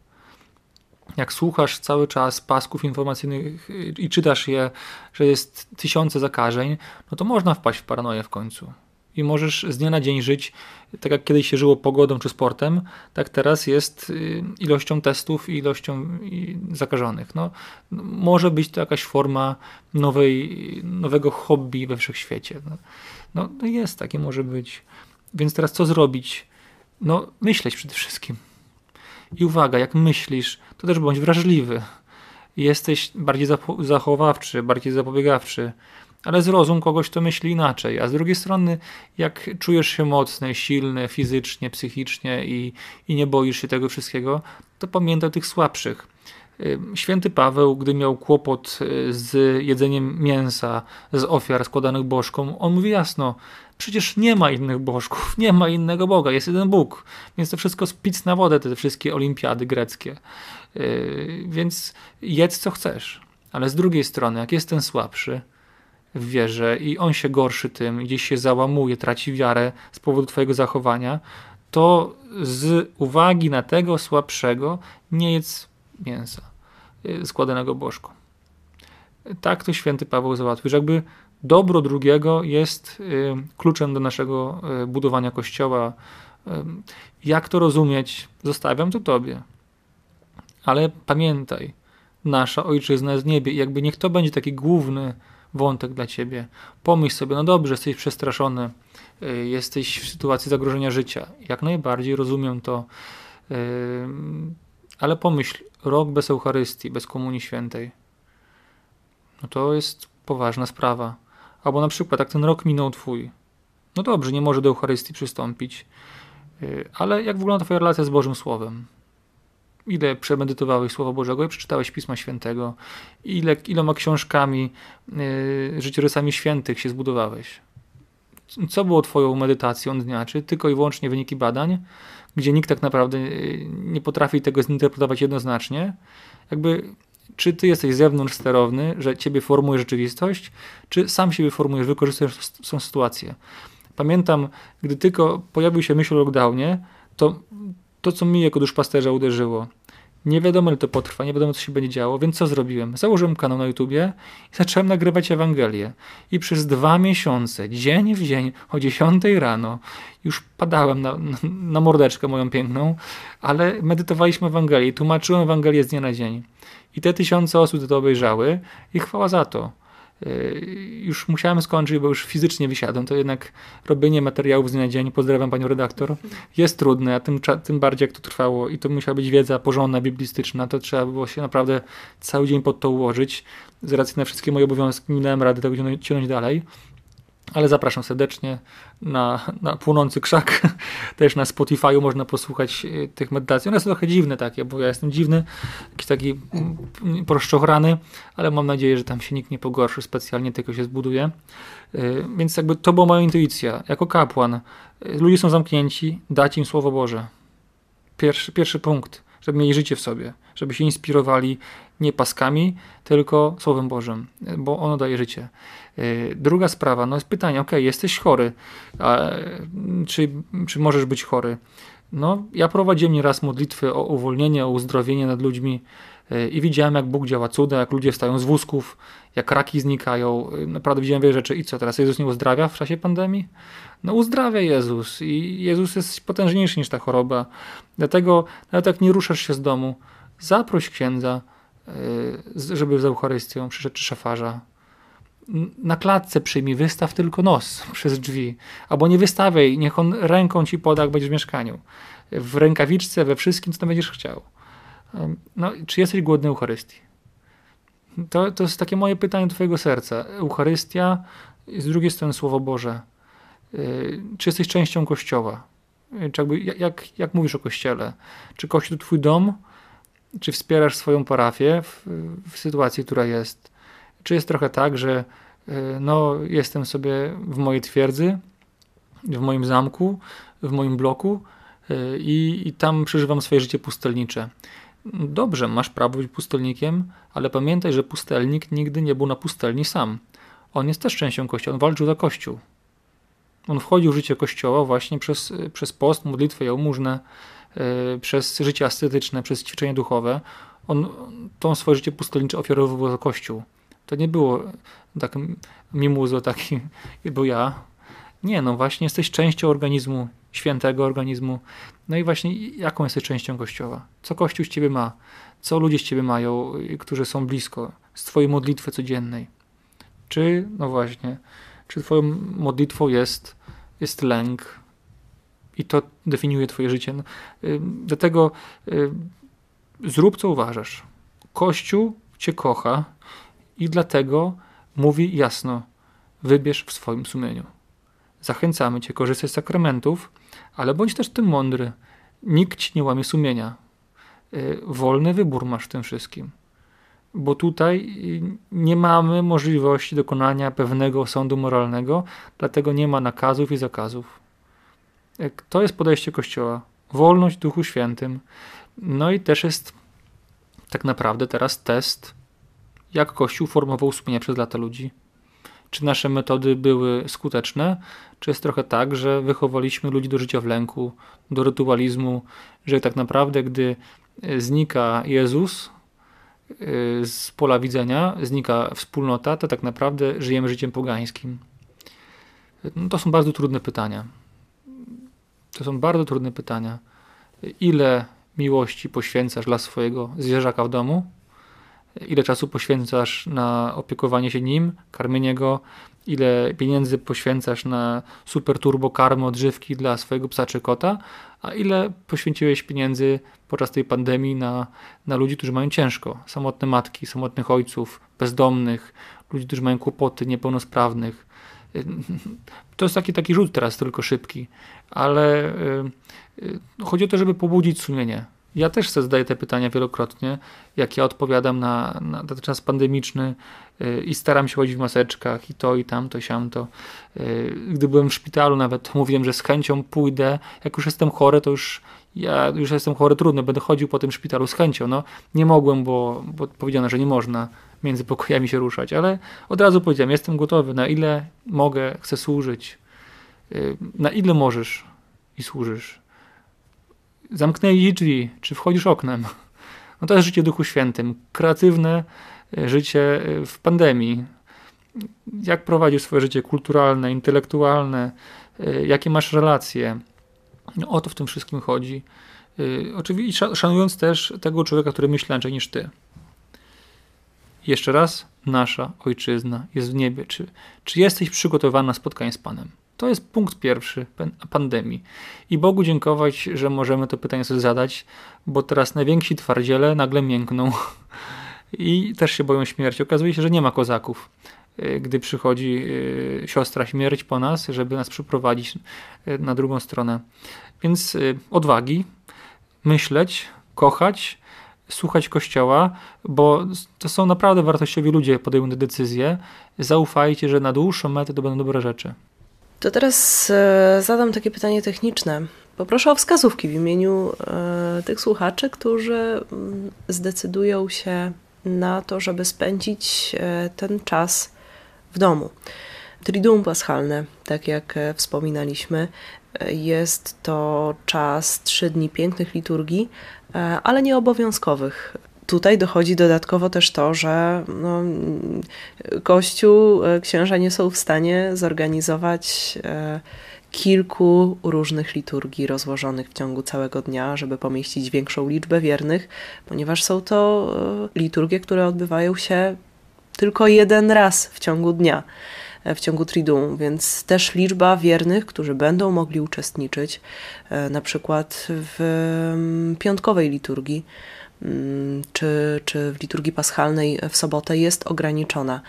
Jak słuchasz cały czas pasków informacyjnych y, i czytasz je, że jest tysiące zakażeń, no to można wpaść w paranoję w końcu i możesz z dnia na dzień żyć, tak jak kiedyś się żyło pogodą czy sportem, tak teraz jest y, ilością testów i ilością zakażonych. No, może być to jakaś forma nowej, nowego hobby we wszechświecie. No, no, no jest, takie może być. Więc teraz co zrobić? No, myśleć przede wszystkim. I uwaga, jak myślisz, to też bądź wrażliwy. Jesteś bardziej zachowawczy, bardziej zapobiegawczy ale zrozum kogoś, kto myśli inaczej. A z drugiej strony, jak czujesz się mocny, silny fizycznie, psychicznie i, i nie boisz się tego wszystkiego, to pamiętaj tych słabszych. Święty Paweł, gdy miał kłopot y, z jedzeniem mięsa z ofiar składanych bożkom, on mówi jasno: Przecież nie ma innych bożków, nie ma innego Boga, jest jeden Bóg. Więc to wszystko spic na wodę, te wszystkie olimpiady greckie. Y, więc jedz co chcesz. Ale z drugiej strony, jak jest ten słabszy, w wierze i on się gorszy tym, gdzieś się załamuje, traci wiarę z powodu Twojego zachowania, to z uwagi na tego słabszego nie jedz mięsa y, składanego bożką. Tak to święty Paweł załatwił, że jakby dobro drugiego jest y, kluczem do naszego y, budowania kościoła. Jak to rozumieć, zostawiam to Tobie. Ale pamiętaj, nasza ojczyzna jest w niebie i jakby niech to będzie taki główny wątek dla ciebie. Pomyśl sobie, no dobrze, jesteś przestraszony, y, jesteś w sytuacji zagrożenia życia. Jak najbardziej rozumiem to, y, ale pomyśl, rok bez Eucharystii, bez Komunii Świętej, no to jest poważna sprawa. Albo na przykład, jak ten rok minął twój, no dobrze, nie może do Eucharystii przystąpić, y, ale jak wygląda twoja relacja z Bożym Słowem? Ile przemedytowałeś Słowa Bożego i przeczytałeś Pisma Świętego, ile, iloma książkami, yy, życiorysami świętych się zbudowałeś. Co było Twoją medytacją dnia? Czy tylko i wyłącznie wyniki badań, gdzie nikt tak naprawdę y, nie potrafi tego zinterpretować jednoznacznie? Jakby, czy Ty jesteś zewnątrz sterowny, że Ciebie formuje rzeczywistość, czy sam siebie formujesz, wykorzystujesz tą sytuację? Pamiętam, gdy tylko pojawił się myśl o lockdownie, to to, co mi jako duszpasterza uderzyło. Nie wiadomo, ile to potrwa, nie wiadomo, co się będzie działo, więc co zrobiłem? Założyłem kanał na YouTubie i zacząłem nagrywać Ewangelię. I przez dwa miesiące, dzień w dzień, o 10 rano, już padałem na, na, mordeczkę moją piękną, ale medytowaliśmy Ewangelię, tłumaczyłem Ewangelię z dnia na dzień. I te tysiące osób to obejrzały i chwała za to. Yy, już musiałem skończyć, bo już fizycznie wysiadłem, to jednak robienie materiałów z dnia na dzień, pozdrawiam panią redaktor, jest trudne, a tym, tym bardziej jak to trwało i to musiała być wiedza porządna, biblistyczna, to trzeba było się naprawdę cały dzień pod to ułożyć. Z racji na wszystkie moje obowiązki nie dałem rady tego ciągnąć dalej ale zapraszam serdecznie na, na Płonący Krzak. [laughs] Też na Spotify'u można posłuchać e, tych medytacji. One są trochę dziwne takie, bo ja jestem dziwny, jakiś taki mm, proszczochrany, ale mam nadzieję, że tam się nikt nie pogorszy specjalnie, tylko się zbuduje. E, więc jakby to była moja intuicja. Jako kapłan, e, ludzie są zamknięci, dać im Słowo Boże. Pierwszy, pierwszy punkt, żeby mieli życie w sobie, żeby się inspirowali nie paskami, tylko Słowem Bożym, bo ono daje życie. Y, druga sprawa, no jest pytanie, ok, jesteś chory, a, czy, czy możesz być chory? No, ja prowadziłem nieraz modlitwy o uwolnienie, o uzdrowienie nad ludźmi y, i widziałem, jak Bóg działa cuda, jak ludzie wstają z wózków, jak raki znikają. Y, naprawdę widziałem wiele rzeczy. I co teraz? Jezus nie uzdrawia w czasie pandemii? No uzdrawia Jezus i Jezus jest potężniejszy niż ta choroba. Dlatego nawet jak nie ruszasz się z domu, zaproś księdza, żeby z Eucharystią przyszedł czy szafarza na klatce przyjmij, wystaw tylko nos [laughs] przez drzwi, albo nie wystawiaj, niech on ręką ci poda, jak będziesz w mieszkaniu. W rękawiczce, we wszystkim, co tam będziesz chciał. No, czy jesteś głodny Eucharystii? To, to jest takie moje pytanie do twojego serca. Eucharystia, z drugiej strony Słowo Boże. Y, czy jesteś częścią Kościoła? Y, czy jakby, jak, jak mówisz o Kościele? Czy Kościół to twój dom? Czy wspierasz swoją parafię w, w sytuacji, która jest? Czy jest trochę tak, że y, no, jestem sobie w mojej twierdzy w moim zamku, w moim bloku y, i, i tam przeżywam swoje życie pustelnicze. Dobrze, masz prawo być pustelnikiem, ale pamiętaj, że pustelnik nigdy nie był na pustelni sam. On jest też częścią Kościoła, on walczył za Kościół. On wchodził w życie Kościoła właśnie przez, przez post, modlitwę, jałmużnę, yy, przez życie ascetyczne, przez ćwiczenie duchowe. On to swoje życie pustelnicze ofiarowywał za Kościół. To nie było tak mimuzo taki, [laughs] bo ja. Nie, no właśnie jesteś częścią organizmu, świętego organizmu. No i właśnie jaką jesteś częścią Kościoła? Co Kościół z ciebie ma? Co ludzie z ciebie mają, którzy są blisko? Z twojej modlitwy codziennej? Czy, no właśnie, czy twoją modlitwą jest, jest lęk? I to definiuje twoje życie. No, y, dlatego y, zrób co uważasz. Kościół cię kocha i dlatego mówi jasno: wybierz w swoim sumieniu. Zachęcamy cię, korzystać z sakramentów, ale bądź też tym mądry. Nikt ci nie łamie sumienia. Y, wolny wybór masz w tym wszystkim. Bo tutaj nie mamy możliwości dokonania pewnego sądu moralnego, dlatego nie ma nakazów i zakazów. Y, to jest podejście Kościoła. Wolność Duchu Świętym. No i też jest tak naprawdę teraz test, jak Kościół formował sumienia przez lata ludzi. Czy nasze metody były skuteczne? Czy jest trochę tak, że wychowaliśmy ludzi do życia w lęku, do rytualizmu, że tak naprawdę, gdy e, znika Jezus e, z pola widzenia, znika wspólnota, to tak naprawdę żyjemy życiem pogańskim? No to są bardzo trudne pytania. To są bardzo trudne pytania. Ile miłości poświęcasz dla swojego zwierzaka w domu? Ile czasu poświęcasz na opiekowanie się nim, karmienie go, ile pieniędzy poświęcasz na super turbo karmy odżywki dla swojego psa czy kota, a ile poświęciłeś pieniędzy podczas tej pandemii na, na ludzi, którzy mają ciężko, samotne matki, samotnych ojców, bezdomnych, ludzi, którzy mają kłopoty, niepełnosprawnych. To jest taki, taki rzut teraz tylko szybki, ale yy, yy, chodzi o to, żeby pobudzić sumienie, ja też sobie zadaję te pytania wielokrotnie, jak ja odpowiadam na, na ten czas pandemiczny yy, i staram się chodzić w maseczkach i to, i tamto, siamto. Yy, gdy byłem w szpitalu nawet, to mówiłem, że z chęcią pójdę. Jak już jestem chory, to już ja już jestem chory, trudno, będę chodził po tym szpitalu z chęcią. No, nie mogłem, bo, bo powiedziano, że nie można między pokojami się ruszać, ale od razu powiedziałem, jestem gotowy, na ile mogę, chcę służyć, yy, na ile możesz i służysz zamknęli drzwi, czy wchodzisz oknem. No to jest życie Duchu Świętym, kreatywne e, życie e, w pandemii. Jak prowadzisz swoje życie kulturalne, intelektualne, e, jakie masz relacje. No, o to w tym wszystkim chodzi. Oczywiście szanując też tego człowieka, który myśli inaczej niż ty. Jeszcze raz, nasza ojczyzna jest w niebie. Czy, czy jesteś przygotowany na spotkanie z Panem? To jest punkt pierwszy pandemii. I Bogu dziękować, że możemy to pytanie sobie zadać, bo teraz najwięksi twardziele nagle miękną [laughs] i też się boją śmierci. Okazuje się, że nie ma kozaków, y, gdy przychodzi y, siostra śmierć po nas, żeby nas przyprowadzić y, na drugą stronę. Więc odwagi, myśleć, kochać, słuchać Kościoła, bo to są naprawdę wartościowi ludzie podejmujący decyzje. Zaufajcie, że na dłuższą metę to będą dobre rzeczy. To teraz e, zadam takie pytanie techniczne. Poproszę o wskazówki w imieniu e, tych słuchaczy, którzy mm, zdecydują się na to, żeby spędzić e, ten czas w domu. Triduum Paschalne, tak jak wspominaliśmy, jest to czas trzy dni pięknych liturgii, ale nie obowiązkowych tutaj dochodzi dodatkowo też to, że no, Kościół, e, księża nie są w stanie zorganizować e, kilku różnych liturgii rozłożonych w ciągu całego dnia, żeby pomieścić większą liczbę wiernych, ponieważ są to e, liturgie, które odbywają się tylko jeden raz w ciągu dnia, w ciągu Triduum, więc też liczba wiernych, którzy będą mogli uczestniczyć na przykład w piątkowej liturgii, Mm, czy, czy w liturgii paschalnej w sobotę jest ograniczona.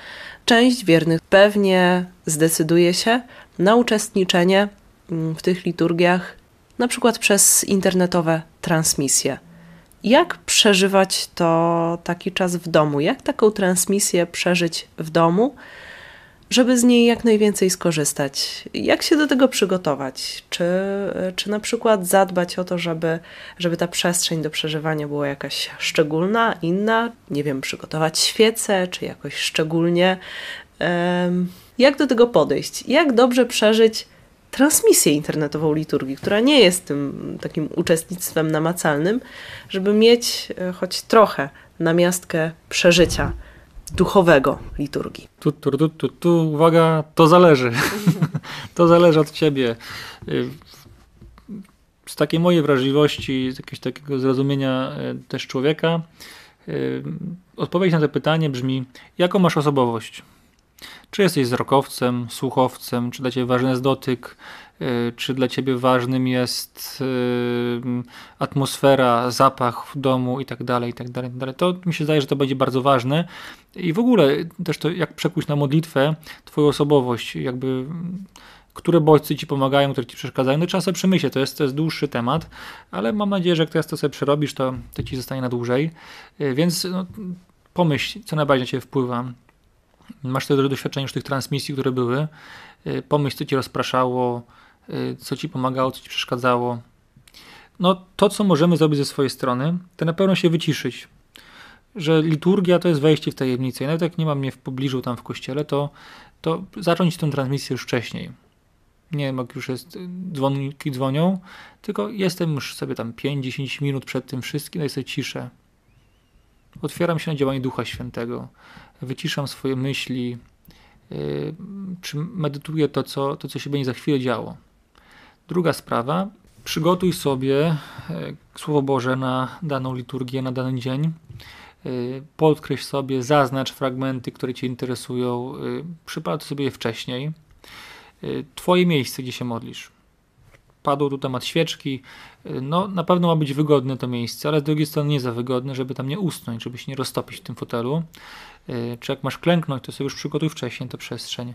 Część wiernych pewnie zdecyduje się na uczestniczenie mm, w tych liturgiach, na przykład przez internetowe transmisje. Jak przeżywać to taki czas w domu? Jak taką transmisję przeżyć w domu, żeby z niej jak najwięcej skorzystać. Jak się do tego przygotować? Czy, czy na przykład zadbać o to, żeby, żeby ta przestrzeń do przeżywania była jakaś szczególna, inna? Nie wiem, przygotować świece, czy jakoś szczególnie. Jak do tego podejść? Jak dobrze przeżyć transmisję internetową liturgii, która nie jest tym takim uczestnictwem namacalnym, żeby mieć e, choć trochę namiastkę przeżycia duchowego liturgii. Tu, tu, tu, tu, tu uwaga, to zależy. [laughs] to zależy od ciebie. Y, z takiej mojej wrażliwości, z jakiegoś takiego zrozumienia y, też człowieka, y, odpowiedź na to pytanie brzmi: jaką masz osobowość? Czy jesteś wzrokowcem, słuchowcem, czy dla ciebie ważny jest dotyk, czy dla ciebie ważnym jest y, atmosfera, zapach w domu i tak dalej, i tak dalej, tak dalej. To mi się zdaje, że to będzie bardzo ważne. I w ogóle też to, jak przekuć na modlitwę twoją osobowość, jakby które bodźce ci pomagają, które ci przeszkadzają. No trzeba sobie przemyśleć, to jest, to jest dłuższy temat, ale mam nadzieję, że jak teraz to sobie przerobisz, to, to ci zostanie na dłużej. Y, więc no, pomyśl, co najbardziej na ciebie wpływa masz te doświadczenie już tych transmisji, które były, y, pomyśl, co ci rozpraszało, y, co ci pomagało, co ci przeszkadzało. No, to, co możemy zrobić ze swojej strony, to na pewno się wyciszyć. Że liturgia to jest wejście w tajemnicę. I nawet jak nie mam mnie w pobliżu tam w kościele, to, to zacząć tę transmisję już wcześniej. Nie wiem, jak już jest, dzwonki dzwonią, tylko jestem już sobie tam 5-10 minut przed tym wszystkim, daj sobie ciszę. Otwieram się na działanie Ducha Świętego wyciszam swoje myśli, y, czy medytuję to co, to, co się będzie za chwilę działo. Druga sprawa, przygotuj sobie y, Słowo Boże na daną liturgię, na dany dzień. Y, podkreśl sobie, zaznacz fragmenty, które Cię interesują, przypadł sobie je wcześniej. Twoje miejsce, gdzie się modlisz. Padł tu temat świeczki. No, na pewno ma być wygodne to miejsce, ale z drugiej strony nie za wygodne, żeby tam nie usnąć, żeby się nie roztopić w tym fotelu. Y, czy jak masz klęknąć, to sobie już przygotuj wcześniej tę przestrzeń.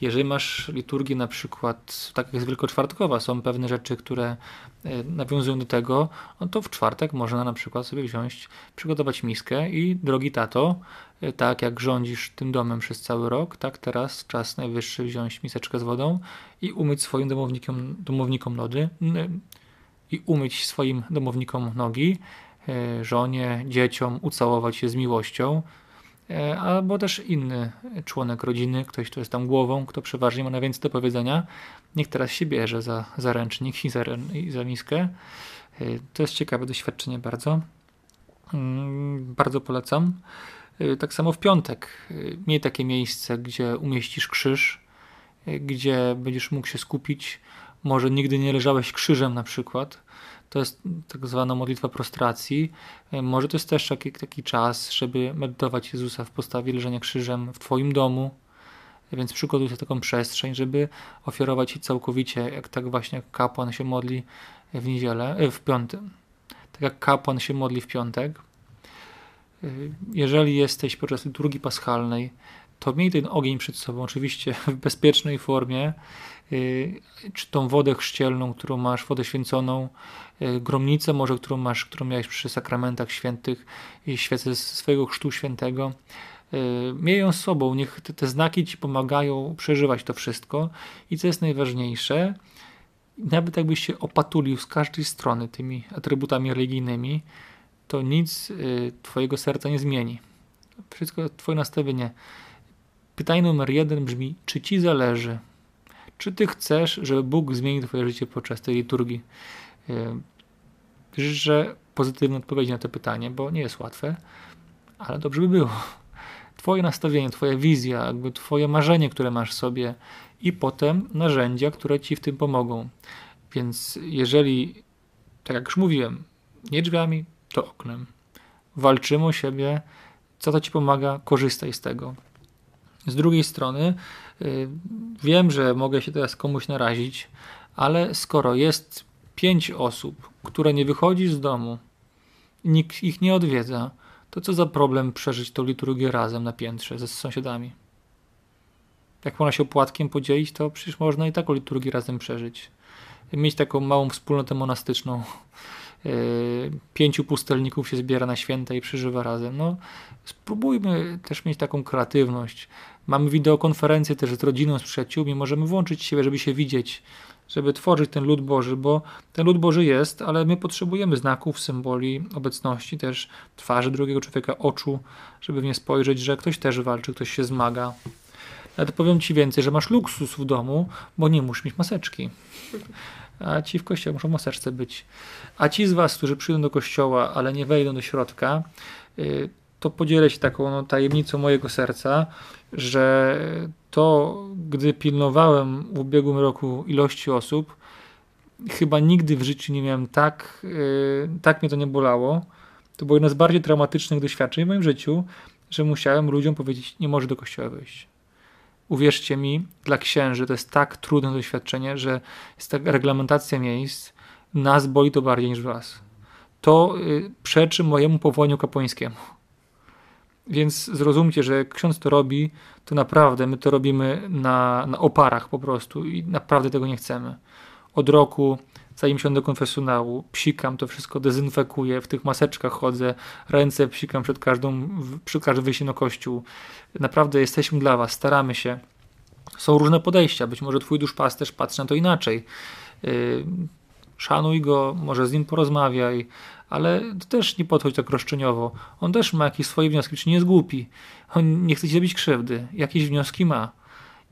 Jeżeli masz liturgię na przykład, tak jak jest wielkoczwartkowa, są pewne rzeczy, które y, nawiązują do tego, no to w czwartek można na przykład sobie wziąć, przygotować miskę i drogi tato, y, tak jak rządzisz tym domem przez cały rok, tak teraz czas najwyższy wziąć miseczkę z wodą i umyć swoim domownikom, domownikom lody i umyć swoim domownikom nogi, żonie, dzieciom, ucałować się z miłością, albo też inny członek rodziny, ktoś, kto jest tam głową, kto przeważnie ma najwięcej do powiedzenia, niech teraz się bierze za, za ręcznik i za, i za miskę. E, to jest ciekawe doświadczenie bardzo. Mm, bardzo polecam. E, tak samo w piątek. Miej takie miejsce, gdzie umieścisz krzyż, gdzie będziesz mógł się skupić. Może nigdy nie leżałeś krzyżem na przykład, to jest tak zwana modlitwa prostracji. E, może to jest też taki, taki czas, żeby medytować Jezusa w postawie leżenia krzyżem w Twoim domu, więc przygotuj sobie taką przestrzeń, żeby ofiarować Ci całkowicie, jak tak właśnie jak kapłan się modli w niedzielę, e, w piątek. Tak jak kapłan się modli w piątek. E, jeżeli jesteś podczas liturgii paschalnej, to miej ten ogień przed sobą, oczywiście [laughs] w bezpiecznej formie, czy tą wodę chrzcielną, którą masz, wodę święconą, E, gromnicę może, którą masz, którą miałeś przy sakramentach świętych i świecę z swojego chrztu świętego. E, miej ją z sobą, niech te, te znaki ci pomagają przeżywać to wszystko i co jest najważniejsze, nawet jakbyś się opatulił z każdej strony tymi atrybutami religijnymi, to nic y, twojego serca nie zmieni. Wszystko twoje nastawienie. Pytanie numer jeden brzmi, czy ci zależy? Czy ty chcesz, żeby Bóg zmienił twoje życie podczas tej liturgii? Życzę pozytywnej odpowiedzi na to pytanie, bo nie jest łatwe, ale dobrze by było. Twoje nastawienie, Twoja wizja, jakby Twoje marzenie, które masz sobie i potem narzędzia, które Ci w tym pomogą. Więc jeżeli, tak jak już mówiłem, nie drzwiami, to oknem. Walczymy o siebie, co to Ci pomaga, korzystaj z tego. Z drugiej strony, yy, wiem, że mogę się teraz komuś narazić, ale skoro jest pięć osób, które nie wychodzi z domu, nikt ich nie odwiedza, to co za problem przeżyć tą liturgię razem na piętrze ze sąsiadami? Jak można się opłatkiem podzielić, to przecież można i taką liturgię razem przeżyć. Mieć taką małą wspólnotę monastyczną pięciu pustelników się zbiera na święta i przeżywa razem. No, spróbujmy też mieć taką kreatywność. Mamy wideokonferencję też z rodziną, z przyjaciółmi, możemy włączyć siebie, żeby się widzieć, żeby tworzyć ten lud Boży, bo ten lud Boży jest, ale my potrzebujemy znaków, symboli, obecności też twarzy drugiego człowieka, oczu, żeby w nie spojrzeć, że ktoś też walczy, ktoś się zmaga. Ale powiem Ci więcej, że masz luksus w domu, bo nie musisz mieć maseczki. A ci w kościele muszą w maseczce być. A ci z Was, którzy przyjdą do kościoła, ale nie wejdą do środka, y, to podzielę się taką no, tajemnicą mojego serca, że to, gdy pilnowałem w ubiegłym roku ilości osób, chyba nigdy w życiu nie miałem tak, yy, tak mnie to nie bolało. To było jedno z bardziej traumatycznych doświadczeń w moim życiu, że musiałem ludziom powiedzieć, nie może do kościoła wyjść. Uwierzcie mi, dla księży to jest tak trudne doświadczenie, że jest taka reglamentacja miejsc, nas boli to bardziej niż was. To yy, przeczy mojemu powołaniu kapłańskiemu. Więc zrozumcie, że jak ksiądz to robi, to naprawdę my to robimy na, na oparach po prostu i naprawdę tego nie chcemy. Od roku, zanim się do konfesjonału, psikam, to wszystko dezynfekuję, w tych maseczkach chodzę, ręce psikam przed każdą, przy każdym wyjściu na kościół. Naprawdę jesteśmy dla was, staramy się. Są różne podejścia, być może twój duszpasterz patrzy na to inaczej. Yy, szanuj go, może z nim porozmawiaj, ale też nie podchodź tak roszczeniowo. On też ma jakieś swoje wnioski, czy nie jest głupi. On nie chce ci zrobić krzywdy. Jakieś wnioski ma.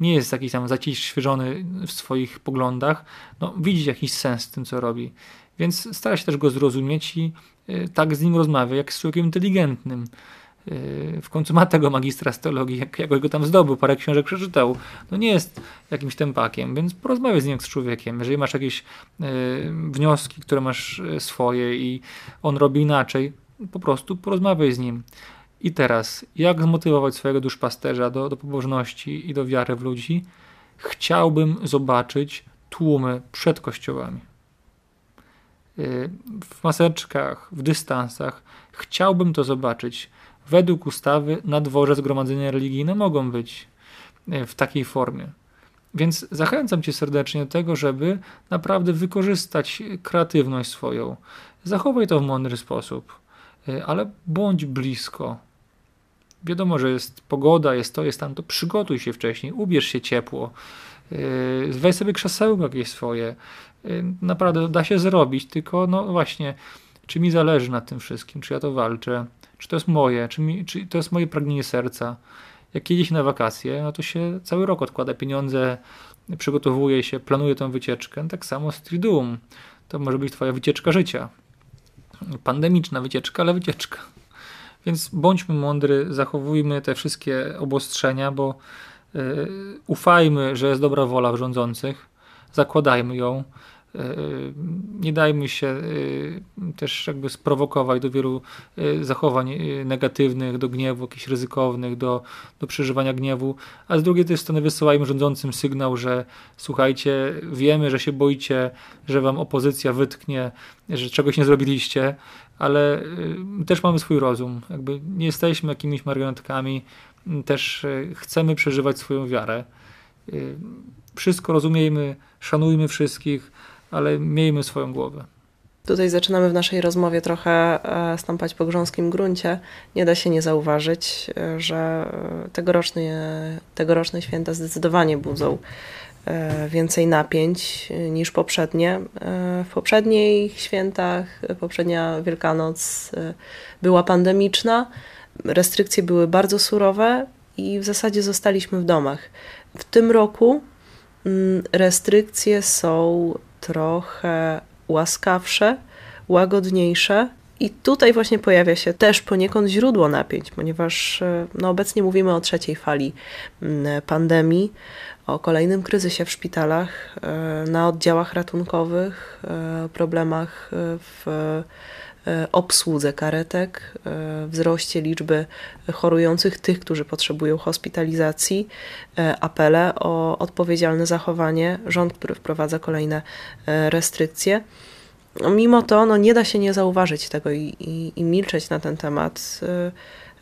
Nie jest jakiś tam świeżony w swoich poglądach. No, widzi jakiś sens w tym, co robi. Więc stara się też go zrozumieć i y, tak z nim rozmawia, jak z człowiekiem inteligentnym. Yy, w końcu ma tego magistra z teologii, jak, jakoś go tam zdobył, parę książek przeczytał. No nie jest jakimś tempakiem, więc porozmawiaj z nim jak z człowiekiem. Jeżeli masz jakieś yy, wnioski, które masz yy, swoje i on robi inaczej, po prostu porozmawiaj z nim. I teraz, jak zmotywować swojego duszpasterza do, do pobożności i do wiary w ludzi? Chciałbym zobaczyć tłumy przed kościołami. W maseczkach, w dystansach. Chciałbym to zobaczyć według ustawy na dworze zgromadzenia religijne mogą być e, w takiej formie. Więc zachęcam Cię serdecznie do tego, żeby naprawdę wykorzystać kreatywność swoją. Zachowaj to w mądry sposób, e, ale bądź blisko. Wiadomo, że jest pogoda, jest to, jest tam, to przygotuj się wcześniej, ubierz się ciepło, e, weź sobie krzesełko jakieś swoje. Naprawdę da się zrobić, tylko no właśnie, czy mi zależy na tym wszystkim, czy ja to walczę, czy to jest moje, czy, mi, czy to jest moje pragnienie serca. Jak jedzie się na wakacje, no to się cały rok odkłada pieniądze, przygotowuje się, planuje tę wycieczkę. Tak samo z Triduum. To może być twoja wycieczka życia. Pandemiczna wycieczka, ale wycieczka. Więc bądźmy mądry, zachowujmy te wszystkie obostrzenia, bo yy, ufajmy, że jest dobra wola w rządzących, zakładajmy ją, nie dajmy się y, też jakby sprowokować do wielu y, zachowań y, negatywnych, do gniewu, jakichś ryzykownych, do, do przeżywania gniewu, a z drugiej strony wysyłajmy rządzącym sygnał, że słuchajcie, wiemy, że się boicie, że wam opozycja wytknie, że czegoś nie zrobiliście, ale też mamy swój rozum. Jakby nie jesteśmy jakimiś marionetkami, też chcemy przeżywać swoją wiarę. Wszystko rozumiejmy, szanujmy wszystkich, ale miejmy swoją głowę. Tutaj zaczynamy w naszej rozmowie trochę e, stąpać po grząskim gruncie. Nie da się nie zauważyć, e, że tegoroczne, tegoroczne święta zdecydowanie budzą e, więcej napięć niż poprzednie. W poprzednich świętach, poprzednia Wielkanoc była pandemiczna, restrykcje były bardzo surowe i w zasadzie zostaliśmy w domach. W tym roku mm, restrykcje są trochę łaskawsze, łagodniejsze. I tutaj właśnie pojawia się też poniekąd źródło napięć, ponieważ e, no, obecnie mówimy o trzeciej fali pandemii, o kolejnym kryzysie w szpitalach, e, na oddziałach ratunkowych, e, problemach w obsłudze karetek, e, wzroście liczby chorujących, tych, którzy potrzebują hospitalizacji, e, apele o odpowiedzialne zachowanie, rząd, który wprowadza kolejne restrykcje. Mimo to no, nie da się nie zauważyć tego i, i, i milczeć na ten temat.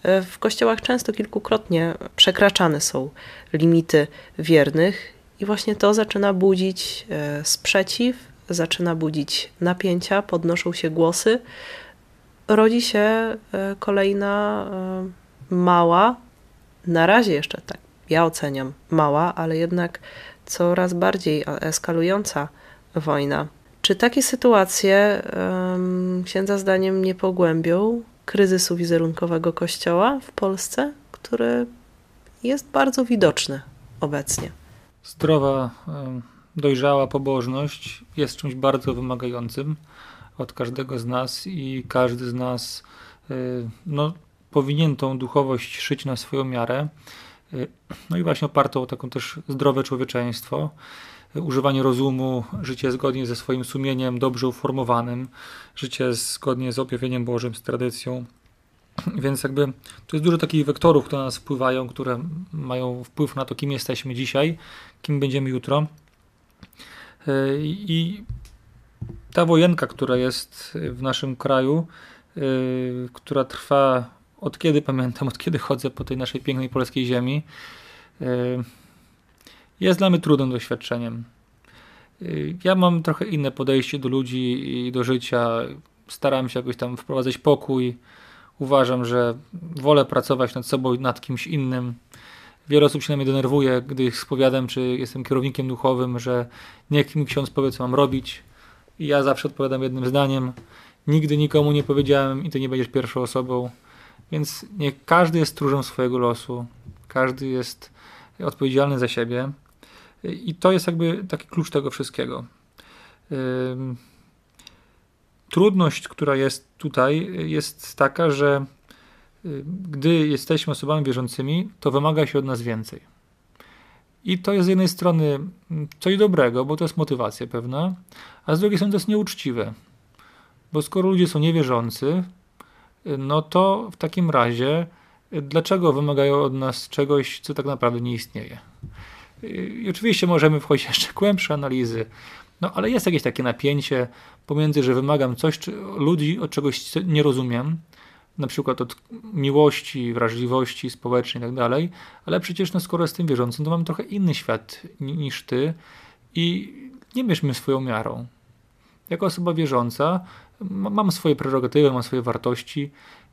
W kościołach często kilkukrotnie przekraczane są limity wiernych, i właśnie to zaczyna budzić sprzeciw, zaczyna budzić napięcia, podnoszą się głosy, rodzi się e, kolejna e, mała, na razie jeszcze tak, ja oceniam mała, ale jednak coraz bardziej eskalująca wojna. Czy takie sytuacje księdza zdaniem nie pogłębią kryzysu wizerunkowego Kościoła w Polsce, który jest bardzo widoczny obecnie? Zdrowa, dojrzała pobożność jest czymś bardzo wymagającym od każdego z nas i każdy z nas e, no, powinien tą duchowość szyć na swoją miarę. E, no i właśnie opartą o taką też zdrowe człowieczeństwo, e, używanie rozumu, życie zgodnie ze swoim sumieniem dobrze uformowanym, życie zgodnie z objawieniem Bożym, z tradycją. Więc jakby to jest dużo takich wektorów, które na nas wpływają, które mają wpływ na to, kim jesteśmy dzisiaj, kim będziemy jutro. I ta wojenka, która jest w naszym kraju, yy, która trwa od kiedy pamiętam, od kiedy chodzę po tej naszej pięknej polskiej ziemi, yy, jest dla mnie trudnym doświadczeniem. Ja mam trochę inne podejście do ludzi i do życia. Staram się jakoś tam wprowadzać pokój. Uważam, że wolę pracować nad sobą i nad kimś innym. Wiele osób się na mnie denerwuje, gdy spowiadam, czy jestem kierownikiem duchowym, że niech mi ksiądz powie, co mam robić. I ja zawsze odpowiadam jednym zdaniem. Nigdy nikomu nie powiedziałem i ty nie będziesz pierwszą osobą. Więc nie każdy jest stróżem swojego losu. Każdy jest odpowiedzialny za siebie. I to jest jakby taki klucz tego wszystkiego. Trudność, która jest tutaj, jest taka, że gdy jesteśmy osobami wierzącymi, to wymaga się od nas więcej. I to jest z jednej strony coś dobrego, bo to jest motywacja pewna, a z drugiej strony to jest nieuczciwe. Bo skoro ludzie są niewierzący, no to w takim razie dlaczego wymagają od nas czegoś, co tak naprawdę nie istnieje? I oczywiście możemy wchodzić jeszcze głębsze analizy, no ale jest jakieś takie napięcie pomiędzy, że wymagam coś ludzi od czegoś nie rozumiem, na przykład od miłości, wrażliwości społecznej i tak dalej, ale przecież no, skoro jestem wierzącym, to mam trochę inny świat niż ty i nie mierzmy swoją miarą. Jako osoba wierząca mam swoje prerogatywy, mam swoje wartości.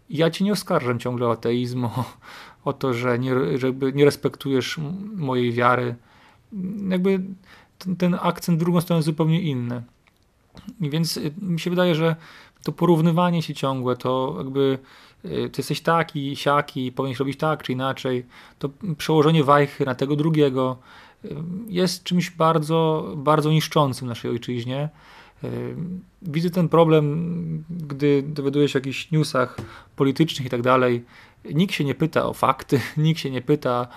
Ja ci nie oskarżam ciągle o ateizm, [laughs] o, o to, że nie, żeby nie respektujesz mojej wiary. Jakby ten, ten akcent drugą stronę jest zupełnie inny. Więc y, mi się wydaje, że to porównywanie się ciągłe, to jakby y, ty jesteś taki, siaki, powinieneś robić tak czy inaczej, to przełożenie wajchy na tego drugiego y, jest czymś bardzo, bardzo niszczącym naszej ojczyźnie. Y, widzę ten problem, gdy dowiaduję się o jakichś newsach politycznych i tak dalej. Nikt się nie pyta o fakty, [laughs] nikt się nie pyta,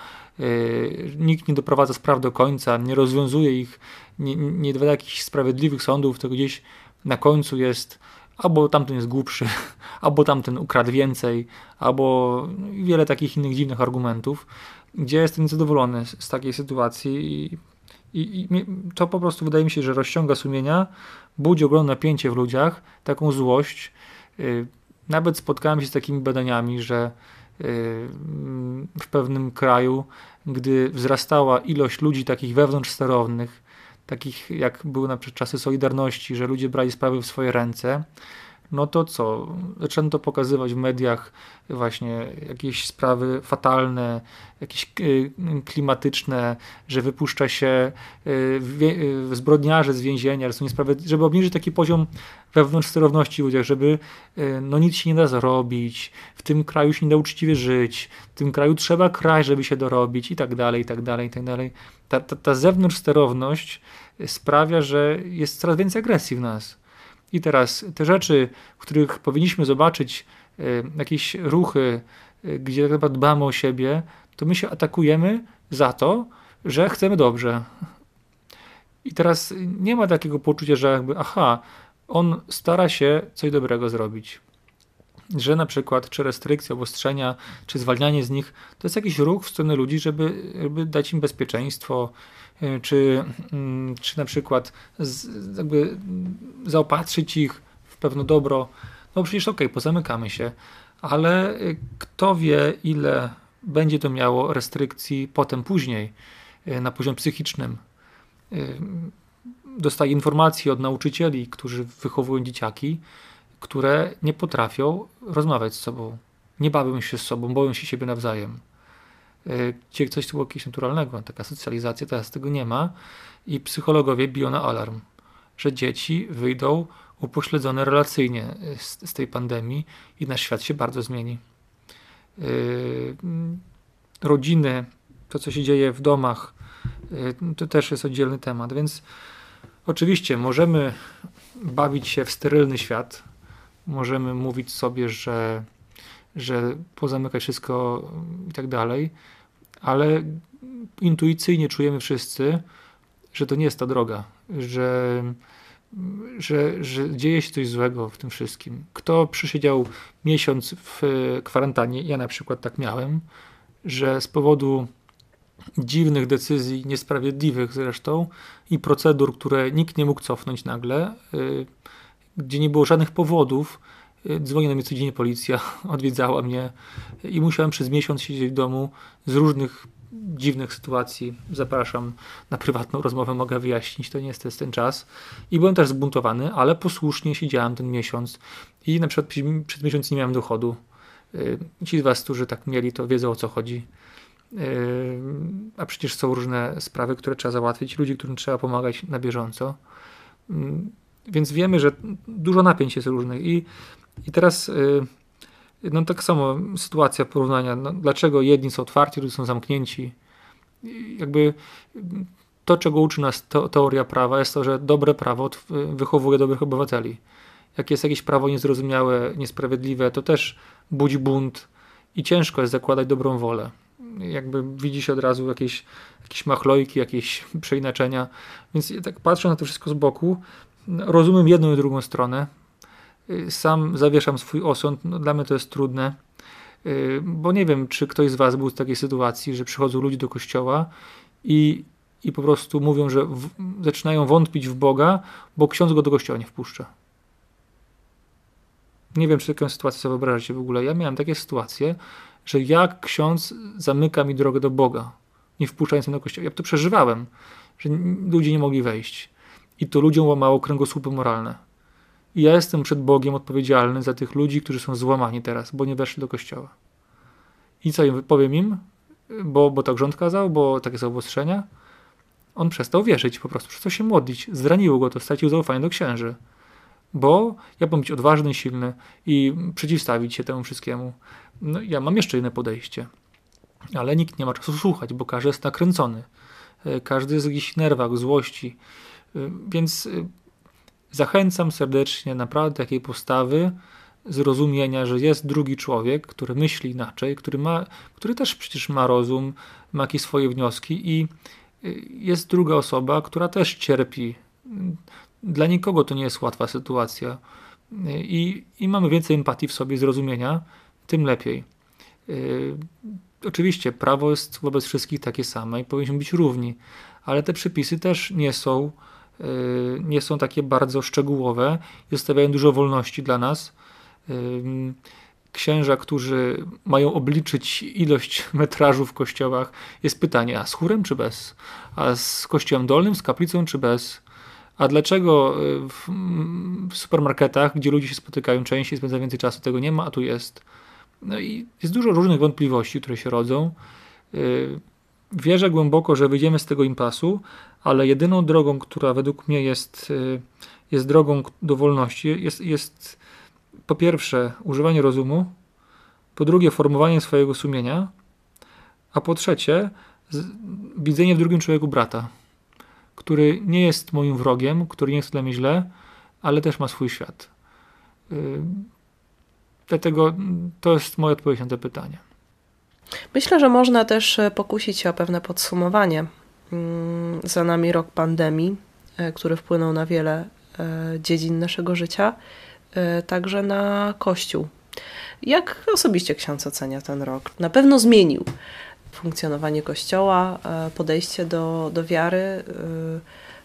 nikt nie doprowadza spraw do końca, nie rozwiązuje ich, nie, nie dowiada jakichś sprawiedliwych sądów, to gdzieś na końcu jest albo tamten jest głupszy, [laughs] albo tamten ukradł więcej, albo wiele takich innych dziwnych argumentów, gdzie jestem niezadowolony z, z takiej sytuacji i, i, i, to po prostu wydaje mi się, że rozciąga sumienia, budzi ogromne napięcie w ludziach, taką złość. Y, nawet spotkałem się z takimi badaniami, że y, w pewnym kraju, gdy wzrastała ilość ludzi takich wewnątrz sterownych, takich jak były na przykład czasy Solidarności, że ludzie brali sprawy w swoje ręce, no to co? Zaczęto pokazywać w mediach właśnie jakieś sprawy fatalne, jakieś y, klimatyczne, że wypuszcza się y, y, zbrodniarze z więzienia, że są żeby obniżyć taki poziom wewnątrz sterowności w ludziach, żeby no nic się nie da zrobić, w tym kraju się nie da uczciwie żyć, w tym kraju trzeba kraj, żeby się dorobić i tak dalej, i tak dalej, i tak dalej. Ta, ta, ta zewnątrz sterowność sprawia, że jest coraz więcej agresji w nas. I teraz te rzeczy, w których powinniśmy zobaczyć e, jakieś ruchy, e, gdzie chyba dbamy o siebie, to my się atakujemy za to, że chcemy dobrze. I teraz nie ma takiego poczucia, że jakby, aha, on stara się coś dobrego zrobić. Że na przykład, czy restrykcje, obostrzenia, czy zwalnianie z nich, to jest jakiś ruch w stronę ludzi, żeby, żeby dać im bezpieczeństwo, E, czy, mm, czy na przykład z, jakby zaopatrzyć ich w pewne dobro, no przecież okej, okay, pozamykamy się, ale e, kto wie, ile będzie to miało restrykcji potem, później, e, na poziomie psychicznym. dostaję informacje od nauczycieli, którzy wychowują dzieciaki, które nie potrafią rozmawiać z sobą. Nie bawią się z sobą, boją się siebie nawzajem. Gdzie coś było jakieś naturalnego, taka socjalizacja, teraz tego nie ma i psychologowie biją na alarm, że dzieci wyjdą upośledzone relacyjnie z, z tej pandemii i nasz świat się bardzo zmieni. Yy, rodziny, to co się dzieje w domach, to też jest oddzielny temat, więc oczywiście możemy bawić się w sterylny świat, możemy mówić sobie, że, że pozamykać wszystko i tak dalej, ale intuicyjnie czujemy wszyscy, że to nie jest ta droga, że że, że dzieje się coś złego w tym wszystkim. Kto przysiedział miesiąc w kwarantannie, ja na przykład tak miałem, że z powodu dziwnych decyzji, niesprawiedliwych zresztą i procedur, które nikt nie mógł cofnąć nagle, y, gdzie nie było żadnych powodów, y, dzwoniła do mnie codziennie policja, [laughs] odwiedzała mnie i musiałem przez miesiąc siedzieć w domu z różnych dziwnych sytuacji zapraszam na prywatną rozmowę, mogę wyjaśnić, to nie jest ten czas. I byłem też zbuntowany, ale posłusznie siedziałem ten miesiąc i na przykład przez miesiąc nie miałem dochodu. Y, ci z Was, którzy tak mieli, to wiedzą o co chodzi. Y, a przecież są różne sprawy, które trzeba załatwić, ludzi, którym trzeba pomagać na bieżąco. Y, więc wiemy, że dużo napięć jest różnych. I, i teraz no tak samo sytuacja porównania, no, dlaczego jedni są otwarci, drudzy są zamknięci. Jakby to, czego uczy nas teoria prawa, jest to, że dobre prawo wychowuje dobrych obywateli. Jak jest jakieś prawo niezrozumiałe, niesprawiedliwe, to też budzi bunt i ciężko jest zakładać dobrą wolę. Jakby widzi się od razu jakieś, jakieś machlojki, jakieś [laughs] przeinaczenia. Więc tak patrząc na to wszystko z boku, rozumiem jedną i drugą stronę. Y, sam zawieszam swój osąd. No, dla mnie to jest trudne, y, bo nie wiem, czy ktoś z Was był w takiej sytuacji, że przychodzą ludzie do kościoła i, i po prostu mówią, że w, zaczynają wątpić w Boga, bo ksiądz go do kościoła nie wpuszcza. Nie wiem, czy taką sytuację sobie wyobrażacie w ogóle. Ja miałem takie sytuacje, że jak ksiądz zamyka mi drogę do Boga, nie wpuszczając mnie do kościoła. Ja to przeżywałem, że ludzie nie mogli wejść. I to ludziom łamało kręgosłupy moralne. I ja jestem przed Bogiem odpowiedzialny za tych ludzi, którzy są złamani teraz, bo nie weszli do kościoła. I co im powiem im? Bo, bo tak rząd kazał, bo takie są obostrzenia? On przestał wierzyć po prostu, przestał się modlić. Zraniło go to, stracił zaufanie do księży. Bo ja mam być odważny, silny i przeciwstawić się temu wszystkiemu. No, ja mam jeszcze inne podejście. Ale nikt nie ma czasu słuchać, bo każdy jest nakręcony. E, każdy jest w jakichś nerwach, złości. Więc e, Zachęcam serdecznie naprawdę takiej postawy, zrozumienia, że jest drugi człowiek, który myśli inaczej, który, ma, który też przecież ma rozum, ma jakieś swoje wnioski i y, jest druga osoba, która też cierpi. Dla nikogo to nie jest łatwa sytuacja i, i mamy więcej empatii w sobie, zrozumienia, tym lepiej. Oczywiście prawo jest wobec wszystkich takie same i powinniśmy być równi, ale te przepisy też nie są Y, nie są takie bardzo szczegółowe i zostawiają dużo wolności dla nas. Y, księża, którzy mają obliczyć ilość [laughs] metrażu w kościołach, jest pytanie, a z chórem czy bez? A z kościołem dolnym, z kaplicą czy bez? A dlaczego y, w, w supermarketach, gdzie ludzie się spotykają częściej, spędza więcej czasu, tego nie ma, a tu jest? No i jest dużo różnych wątpliwości, które się rodzą. Wierzę głęboko, że wyjdziemy z tego impasu, ale jedyną drogą, która według mnie jest, y, jest drogą do wolności, jest, jest po pierwsze używanie rozumu, po drugie formowanie swojego sumienia, a po trzecie widzenie w drugim człowieku brata, który nie jest moim wrogiem, który nie chce dla mnie źle, ale też ma swój świat. Y, dlatego to jest moja odpowiedź na to pytanie. Myślę, że można też e, pokusić się o pewne podsumowanie. Mm, za nami rok pandemii, e, który wpłynął na wiele e, dziedzin naszego życia, także na Kościół. Jak osobiście ksiądz ocenia ten rok? Na pewno zmienił funkcjonowanie Kościoła, podejście do, do wiary,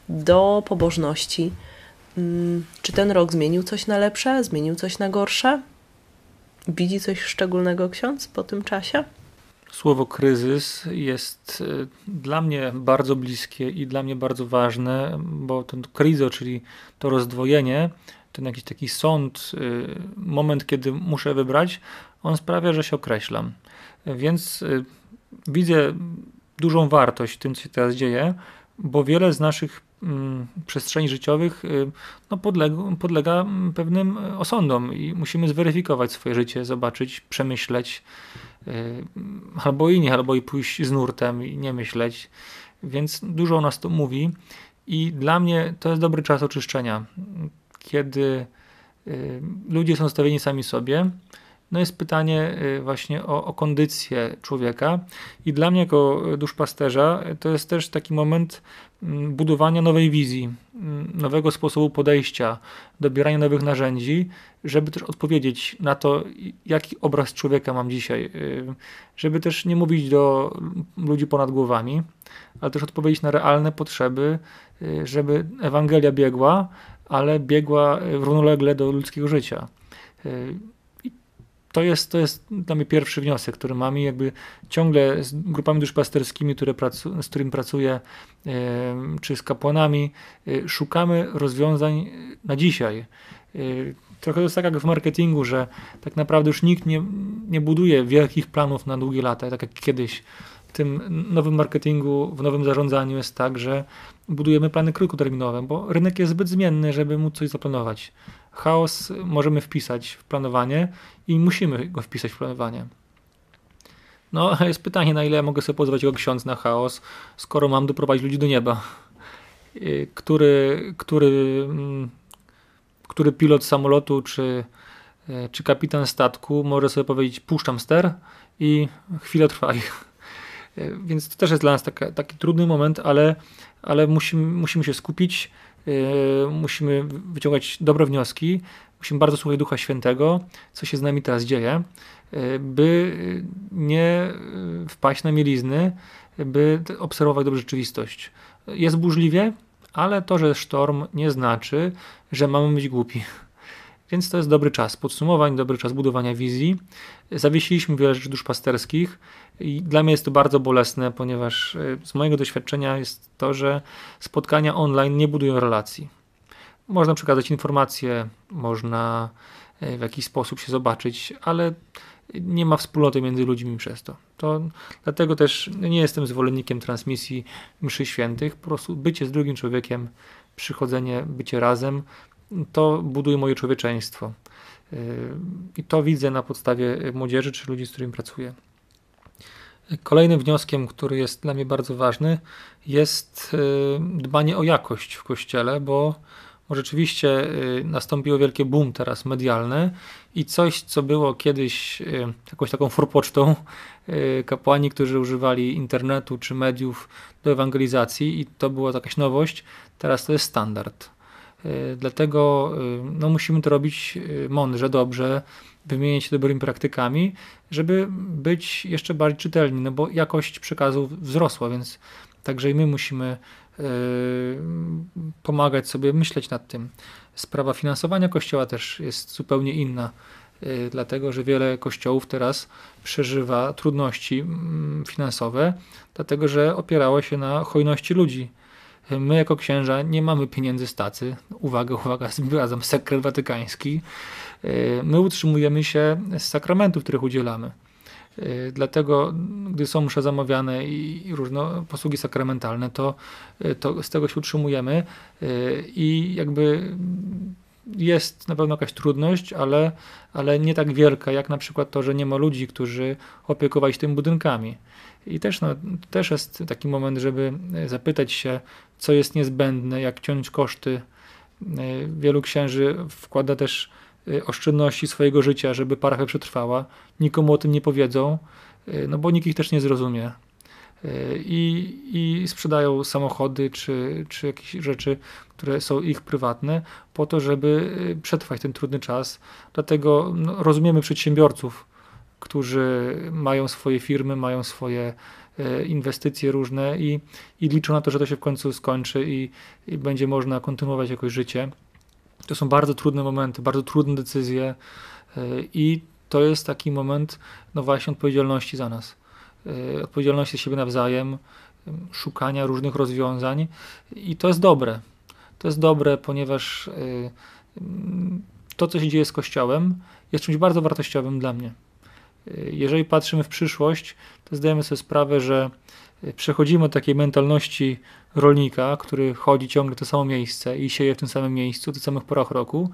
do pobożności. Mm, czy ten rok zmienił coś na lepsze, zmienił coś na gorsze? Widzi coś szczególnego ksiądz po tym czasie? Słowo kryzys jest y, dla mnie bardzo bliskie i dla mnie bardzo ważne, bo ten kryzo, czyli to rozdwojenie, ten jakiś taki sąd, y, moment, kiedy muszę wybrać, on sprawia, że się określam. Więc y, widzę dużą wartość w tym, co się teraz dzieje, bo wiele z naszych mm, przestrzeni życiowych no, podlega, podlega pewnym osądom i musimy zweryfikować swoje życie, zobaczyć, przemyśleć albo i nie, albo i pójść z nurtem i nie myśleć. Więc dużo o nas to mówi i dla mnie to jest dobry czas oczyszczenia, kiedy y, ludzie są stawieni sami sobie. No jest pytanie y, właśnie o, o kondycję człowieka i dla mnie jako duszpasterza to jest też taki moment budowania nowej wizji, mm, nowego sposobu podejścia, dobierania nowych narzędzi, żeby też odpowiedzieć na to, jaki obraz człowieka mam dzisiaj, y, żeby też nie mówić do ludzi ponad głowami, ale też odpowiedzieć na realne potrzeby, y, żeby Ewangelia biegła, ale biegła równolegle do ludzkiego życia to jest, to jest dla mnie pierwszy wniosek, który mam i jakby ciągle z grupami duszpasterskimi, które pracu, z którymi pracuję, czy z kapłanami, e, szukamy rozwiązań na dzisiaj. E, trochę to jest tak jak w marketingu, że tak naprawdę już nikt nie, nie buduje wielkich planów na długie lata, tak jak kiedyś. W tym nowym marketingu, w nowym zarządzaniu jest tak, że budujemy plany krótkoterminowe, bo rynek jest zbyt zmienny, żeby móc coś zaplanować chaos możemy wpisać w planowanie i musimy go wpisać w planowanie. No, [laughs] jest pytanie, na ile mogę sobie pozwolić jako ksiądz na chaos, skoro mam doprowadzić ludzi do nieba. Y, który, który, mm, który pilot samolotu czy, y, czy kapitan statku może sobie powiedzieć: Puszczam ster i chwilę trwa. Y, więc to też jest dla nas taki trudny moment, ale, ale musimy, musimy się skupić musimy wyciągać dobre wnioski, musimy bardzo słuchać Ducha Świętego, co się z nami teraz dzieje, yy, by nie yy, wpaść na mielizny, by obserwować dobrze rzeczywistość. Jest burzliwie, ale to, że sztorm nie znaczy, że mamy być głupi. Więc to jest dobry czas podsumowań, dobry czas budowania wizji. Zawiesiliśmy wiele rzeczy duszpasterskich i dla mnie jest to bardzo bolesne, ponieważ e, z mojego doświadczenia jest to, że spotkania online nie budują relacji. Można przekazać informacje, można e, w jakiś sposób się zobaczyć, ale nie ma wspólnoty między ludźmi przez to. to. Dlatego też nie jestem zwolennikiem transmisji mszy świętych. Po prostu bycie z drugim człowiekiem, przychodzenie, bycie razem, to buduje moje człowieczeństwo. Yy, I to widzę na podstawie młodzieży czy ludzi, z którymi pracuję. Kolejnym wnioskiem, który jest dla mnie bardzo ważny, jest yy, dbanie o jakość w kościele, bo, rzeczywiście yy, nastąpiło wielkie boom teraz medialne i coś, co było kiedyś jakąś taką forpocztą, kapłani, którzy używali internetu czy mediów do ewangelizacji i to była jakaś nowość, teraz to jest standard. Y, dlatego y, no, musimy to robić y, mądrze, dobrze, wymieniać się dobrymi praktykami, żeby być jeszcze bardziej czytelni, no bo jakość przekazu wzrosła, więc także i my musimy pomagać sobie myśleć nad tym. Sprawa finansowania kościoła też jest zupełnie inna, dlatego że wiele kościołów teraz przeżywa trudności mm, finansowe, dlatego że opierało się na hojności ludzi My jako księża nie mamy pieniędzy z tacy. Uwaga, uwaga, [laughs] zdradzam sekret watykański. E, my utrzymujemy się z sakramentów, których udzielamy. E, dlatego, gdy są msze zamawiane i różne posługi sakramentalne, to, e, to z tego się utrzymujemy i jakby jest na pewno jakaś trudność, ale, ale nie tak wielka, jak na przykład to, że nie ma ludzi, którzy opiekowali się tymi budynkami. I też, no, też jest taki moment, żeby zapytać się, co jest niezbędne, jak ciąć koszty. E, wielu księży wkłada też e, oszczędności swojego życia, żeby parafia przetrwała. Nikomu o tym nie powiedzą, e, no bo nikt ich też nie zrozumie. I, i sprzedają samochody czy, czy jakieś rzeczy, które są ich prywatne, po to, żeby przetrwać ten trudny czas. Dlatego no, rozumiemy przedsiębiorców, którzy mają swoje firmy, mają swoje E, inwestycje różne i, i liczą na to, że to się w końcu skończy i, i będzie można kontynuować jakoś życie. To są bardzo trudne momenty, bardzo trudne decyzje e, i to jest taki moment, no właśnie, odpowiedzialności za nas. Odpowiedzialności siebie nawzajem, szukania różnych rozwiązań i to jest dobre. To jest dobre, ponieważ to, co się dzieje z Kościołem, jest czymś bardzo wartościowym dla mnie. Jeżeli patrzymy w przyszłość, to zdajemy sobie sprawę, że przechodzimy od takiej mentalności rolnika, który chodzi ciągle to samo miejsce i sieje w tym samym miejscu, w tych samych porach roku,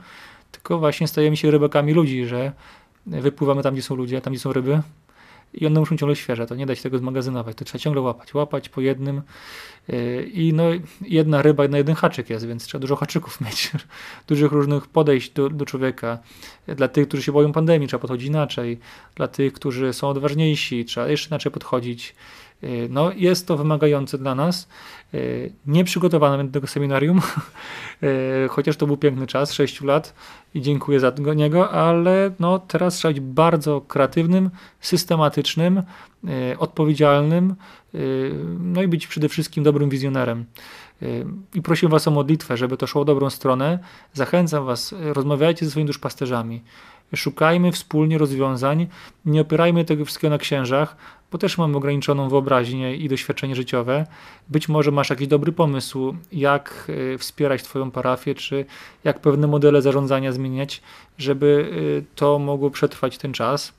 tylko właśnie stajemy się rybakami ludzi, że wypływamy tam, gdzie są ludzie, tam, gdzie są ryby i one muszą ciągle świeże, to nie da się tego zmagazynować, to trzeba ciągle łapać, łapać po jednym yy, i no jedna ryba na jeden haczyk jest, więc trzeba dużo haczyków [laughs] mieć, dużych różnych podejść do, do człowieka. Dla tych, którzy się boją pandemii, trzeba podchodzić inaczej, dla tych, którzy są odważniejsi, trzeba jeszcze inaczej podchodzić. Yy, no, jest to wymagające dla nas. Yy, nie przygotowano do tego seminarium, [laughs] chociaż to był piękny czas, 6 lat i dziękuję za niego, ale no, teraz trzeba być bardzo kreatywnym, systematycznym, odpowiedzialnym, no i być przede wszystkim dobrym wizjonerem. I prosimy Was o modlitwę, żeby to szło w dobrą stronę. Zachęcam Was, rozmawiajcie ze swoimi duszpasterzami. Szukajmy wspólnie rozwiązań, nie opierajmy tego wszystkiego na księżach, bo też mamy ograniczoną wyobraźnię i doświadczenie życiowe. Być może masz jakiś dobry pomysł, jak e, wspierać Twoją parafię, czy jak pewne modele zarządzania zmieniać, żeby e, to mogło przetrwać ten czas.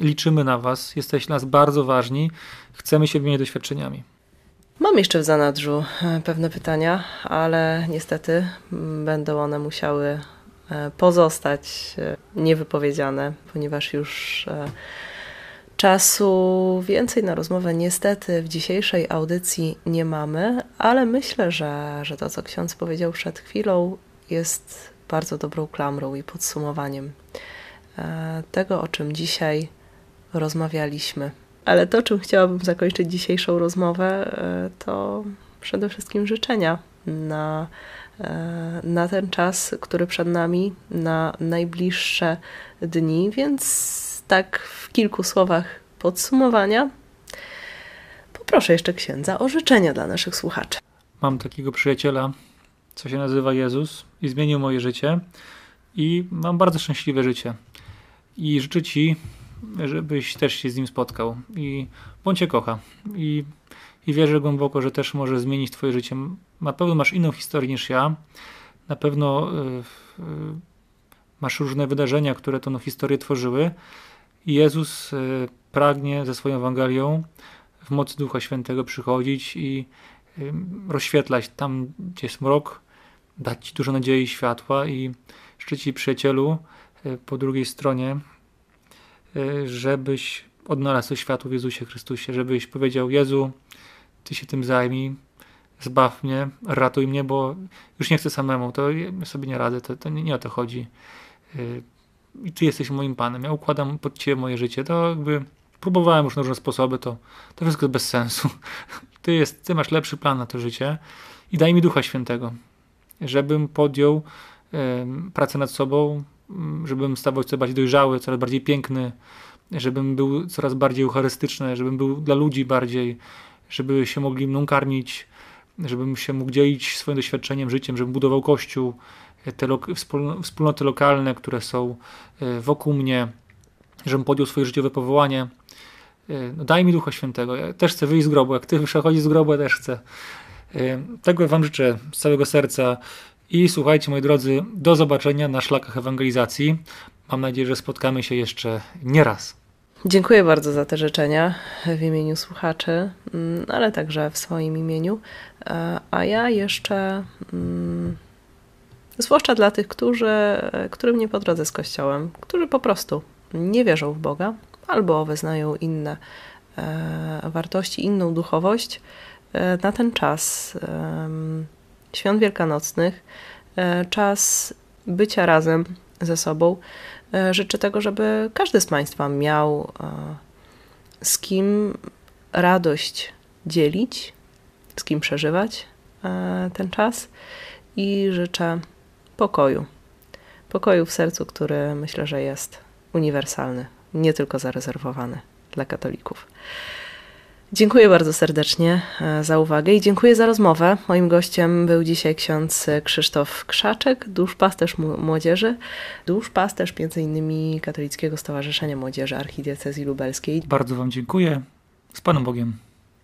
Liczymy na Was, jesteście nas bardzo ważni, chcemy się wymieniać doświadczeniami. Mam jeszcze w zanadrzu e, pewne pytania, ale niestety będą one musiały pozostać niewypowiedziane, ponieważ już Czasu więcej na rozmowę niestety w dzisiejszej audycji nie mamy, ale myślę, że, że to, co ksiądz powiedział przed chwilą, jest bardzo dobrą klamrą i podsumowaniem e, tego, o czym dzisiaj rozmawialiśmy. Ale to, czym chciałabym zakończyć dzisiejszą rozmowę, e, to przede wszystkim życzenia na, e, na ten czas, który przed nami, na najbliższe dni, więc tak w kilku słowach podsumowania, poproszę jeszcze księdza o życzenia dla naszych słuchaczy. Mam takiego przyjaciela, co się nazywa Jezus i zmienił moje życie i mam bardzo szczęśliwe życie. I życzę Ci, żebyś też się z nim spotkał i bądź Cię kocha. I, i wierzę głęboko, że też może zmienić Twoje życie. Na pewno masz inną historię niż ja. Na pewno y, y, masz różne wydarzenia, które tą historię tworzyły, Jezus e, pragnie ze swoją Ewangelią w mocy Ducha Świętego przychodzić i rozświetlać tam, gdzie jest mrok, dać Ci dużo nadziei i światła i szczyci przyjacielu po drugiej stronie, żebyś odnalazł światło w Jezusie Chrystusie, żebyś powiedział Jezu, Ty się tym zajmij, zbaw mnie, ratuj mnie, bo już nie chcę samemu, to sobie nie radzę, to, to nie, nie o to chodzi i ty jesteś moim panem, ja układam pod ciebie moje życie, to jakby próbowałem już na różne sposoby, to, to wszystko bez sensu. [laughs] Ty, jest, ty masz lepszy plan na to życie i daj mi Ducha Świętego, żebym podjął y, pracę nad sobą, żebym stawał coraz bardziej dojrzały, coraz bardziej piękny, żebym był coraz bardziej eucharystyczny, żebym był dla ludzi bardziej, żeby się mogli mną karmić, żebym się mógł dzielić swoim doświadczeniem, życiem, żebym budował kościół, te lo wspólnoty lokalne, które są e, wokół mnie, żebym podjął swoje życiowe powołanie. E, no daj mi Ducha Świętego. Ja też chcę wyjść z grobu. Jak Ty przechodzisz z grobu, ja też chcę. E, tego Wam życzę z całego serca. I słuchajcie, moi drodzy, do zobaczenia na szlakach ewangelizacji. Mam nadzieję, że spotkamy się jeszcze nie raz. Dziękuję bardzo za te życzenia w imieniu słuchaczy, mm, ale także w swoim imieniu. A ja jeszcze mm, Zwłaszcza dla tych, którzy, którym nie po drodze z Kościołem, którzy po prostu nie wierzą w Boga albo wyznają inne e, wartości, inną duchowość, e, na ten czas e, świąt wielkanocnych, e, czas bycia razem ze sobą, e, życzę tego, żeby każdy z Państwa miał e, z kim radość dzielić, z kim przeżywać ten czas i życzę pokoju. Pokoju w sercu, który myślę, że jest uniwersalny, nie tylko zarezerwowany dla katolików. Dziękuję bardzo serdecznie e, za uwagę i dziękuję za rozmowę. Moim gościem był dzisiaj ksiądz Krzysztof Krzaczek, duszpasterz młodzieży, duszpasterz m.in. Katolickiego Stowarzyszenia Młodzieży Archidiecezji Lubelskiej. Bardzo Wam dziękuję Z Panem Bogiem.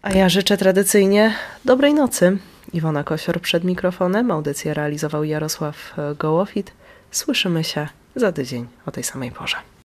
A ja życzę tradycyjnie dobrej nocy. Iwona Kosior przed mikrofonem. Audycję realizował Jarosław Gołofit. Słyszymy się za tydzień o tej samej porze.